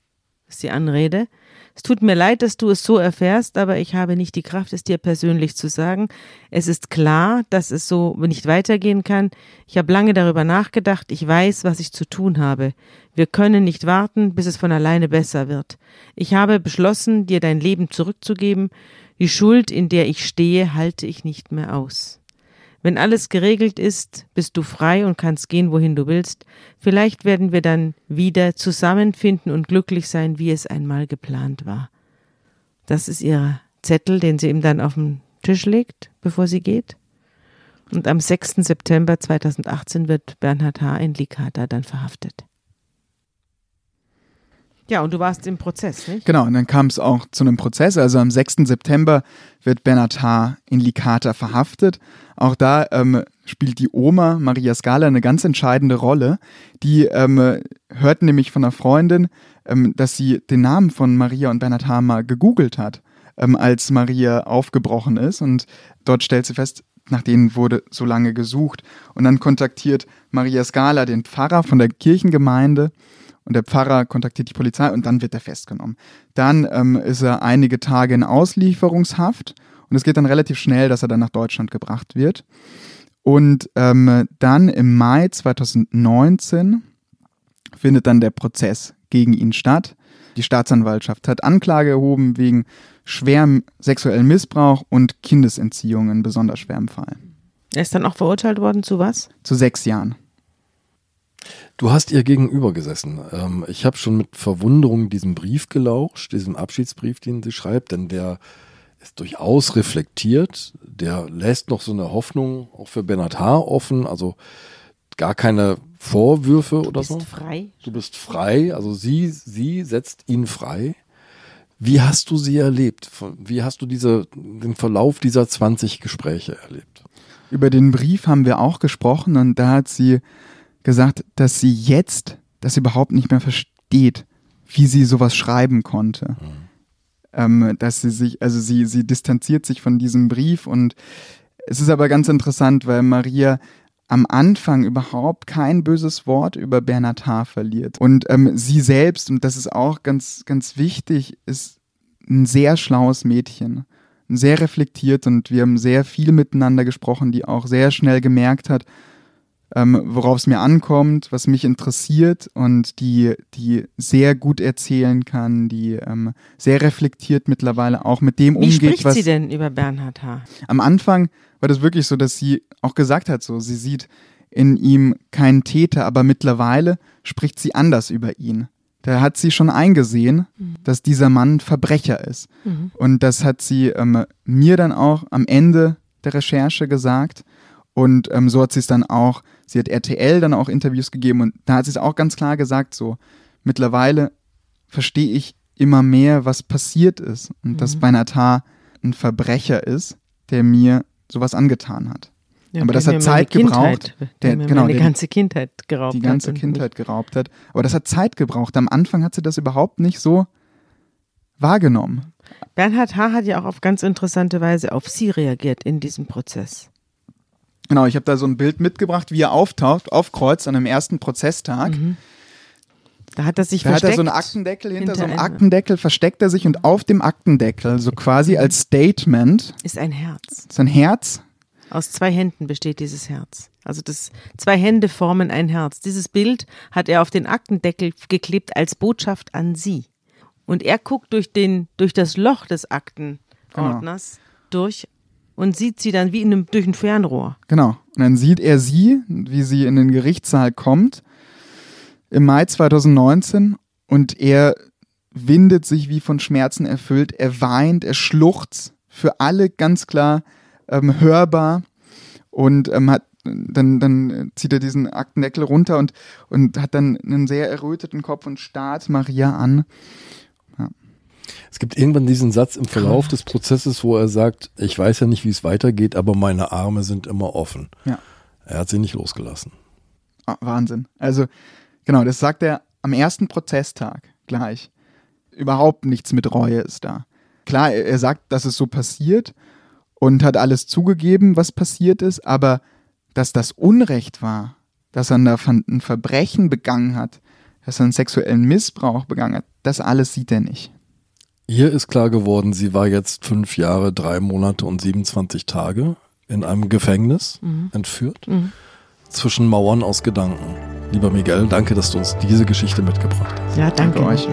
ist die Anrede. Es tut mir leid, dass du es so erfährst, aber ich habe nicht die Kraft, es dir persönlich zu sagen. Es ist klar, dass es so nicht weitergehen kann. Ich habe lange darüber nachgedacht. Ich weiß, was ich zu tun habe. Wir können nicht warten, bis es von alleine besser wird. Ich habe beschlossen, dir dein Leben zurückzugeben. Die Schuld, in der ich stehe, halte ich nicht mehr aus. Wenn alles geregelt ist, bist du frei und kannst gehen, wohin du willst. Vielleicht werden wir dann wieder zusammenfinden und glücklich sein, wie es einmal geplant war. Das ist ihr Zettel, den sie ihm dann auf den Tisch legt, bevor sie geht. Und am 6. September 2018 wird Bernhard H. in Licata dann verhaftet. Ja, und du warst im Prozess, nicht? Genau, und dann kam es auch zu einem Prozess. Also am 6. September wird Bernhard H. in Licata verhaftet. Auch da ähm, spielt die Oma Maria Scala eine ganz entscheidende Rolle. Die ähm, hört nämlich von einer Freundin, ähm, dass sie den Namen von Maria und Bernhard H. mal gegoogelt hat, ähm, als Maria aufgebrochen ist. Und dort stellt sie fest, nach denen wurde so lange gesucht. Und dann kontaktiert Maria Scala den Pfarrer von der Kirchengemeinde und der Pfarrer kontaktiert die Polizei und dann wird er festgenommen. Dann ähm, ist er einige Tage in Auslieferungshaft und es geht dann relativ schnell, dass er dann nach Deutschland gebracht wird. Und ähm, dann im Mai 2019 findet dann der Prozess gegen ihn statt. Die Staatsanwaltschaft hat Anklage erhoben wegen schwerem sexuellen Missbrauch und Kindesentziehung in besonders schwerem Fall. Er ist dann auch verurteilt worden zu was? Zu sechs Jahren. Du hast ihr gegenüber gesessen. Ähm, ich habe schon mit Verwunderung diesen Brief gelauscht, diesen Abschiedsbrief, den sie schreibt, denn der ist durchaus reflektiert. Der lässt noch so eine Hoffnung auch für Bernhard H. offen, also gar keine Vorwürfe oder Du so. bist frei. Du bist frei, also sie, sie setzt ihn frei. Wie hast du sie erlebt? Wie hast du diese, den Verlauf dieser 20 Gespräche erlebt? Über den Brief haben wir auch gesprochen und da hat sie gesagt, dass sie jetzt das überhaupt nicht mehr versteht, wie sie sowas schreiben konnte. Ähm, dass sie sich, also sie, sie distanziert sich von diesem Brief und es ist aber ganz interessant, weil Maria am Anfang überhaupt kein böses Wort über Bernhard H. verliert. Und ähm, sie selbst, und das ist auch ganz, ganz wichtig, ist ein sehr schlaues Mädchen. Sehr reflektiert und wir haben sehr viel miteinander gesprochen, die auch sehr schnell gemerkt hat, ähm, worauf es mir ankommt, was mich interessiert und die, die sehr gut erzählen kann, die ähm, sehr reflektiert mittlerweile auch mit dem Wie umgeht, spricht was sie denn über Bernhard H.? am Anfang war das wirklich so, dass sie auch gesagt hat, so sie sieht in ihm keinen Täter, aber mittlerweile spricht sie anders über ihn. Da hat sie schon eingesehen, dass dieser Mann Verbrecher ist. Und das hat sie ähm, mir dann auch am Ende der Recherche gesagt. Und ähm, so hat sie es dann auch, sie hat RTL dann auch Interviews gegeben und da hat sie es auch ganz klar gesagt, so mittlerweile verstehe ich immer mehr, was passiert ist und dass Bernhard H. ein Verbrecher ist, der mir sowas angetan hat. Ja, Aber der das hat Zeit gebraucht. Kindheit- Der, Der- mir genau, meine der- ganze Kindheit geraubt die ganze Kindheit geraubt hat. Aber das hat Zeit gebraucht. Am Anfang hat sie das überhaupt nicht so wahrgenommen. Bernhard H. hat ja auch auf ganz interessante Weise auf sie reagiert in diesem Prozess. Genau, ich habe da so ein Bild mitgebracht, wie er auftaucht, aufkreuzt an dem ersten Prozesstag. Da hat er sich Da hat er versteckt. so einen Aktendeckel, hinter, hinter so einem Aktendeckel versteckt er sich und auf dem Aktendeckel, so quasi als Statement, ist ein Herz. sein Herz. Aus zwei Händen besteht dieses Herz. Also das zwei Hände formen ein Herz. Dieses Bild hat er auf den Aktendeckel geklebt als Botschaft an sie. Und er guckt durch den durch das Loch des Aktenordners durch und sieht sie dann wie in einem, durch ein Fernrohr. Genau. Und dann sieht er sie, wie sie in den Gerichtssaal kommt, im Mai 2019 und er windet sich wie von Schmerzen erfüllt. Er weint, er schluchzt, für alle ganz klar ähm, hörbar und ähm, hat dann, dann zieht er diesen Aktendeckel runter und, und hat dann einen sehr erröteten Kopf und starrt Maria an. Es gibt irgendwann diesen Satz im Verlauf des Prozesses, wo er sagt, ich weiß ja nicht, wie es weitergeht, aber meine Arme sind immer offen. Ja. Er hat sie nicht losgelassen. Ah, Wahnsinn. Also, genau, das sagt er am ersten Prozesstag gleich. Überhaupt nichts mit Reue ist da. Klar, er, sagt, dass es so passiert und hat alles zugegeben, was passiert ist, aber dass das Unrecht war, dass er ein Verbrechen begangen hat, dass er einen sexuellen Missbrauch begangen hat, das alles sieht er nicht. Ihr ist klar geworden, sie war jetzt fünf Jahre, drei Monate und 27 Tage in einem Gefängnis mhm. entführt, mhm. zwischen Mauern aus Gedanken. Lieber Miguel, danke, dass du uns diese Geschichte mitgebracht hast. Ja, danke, danke euch.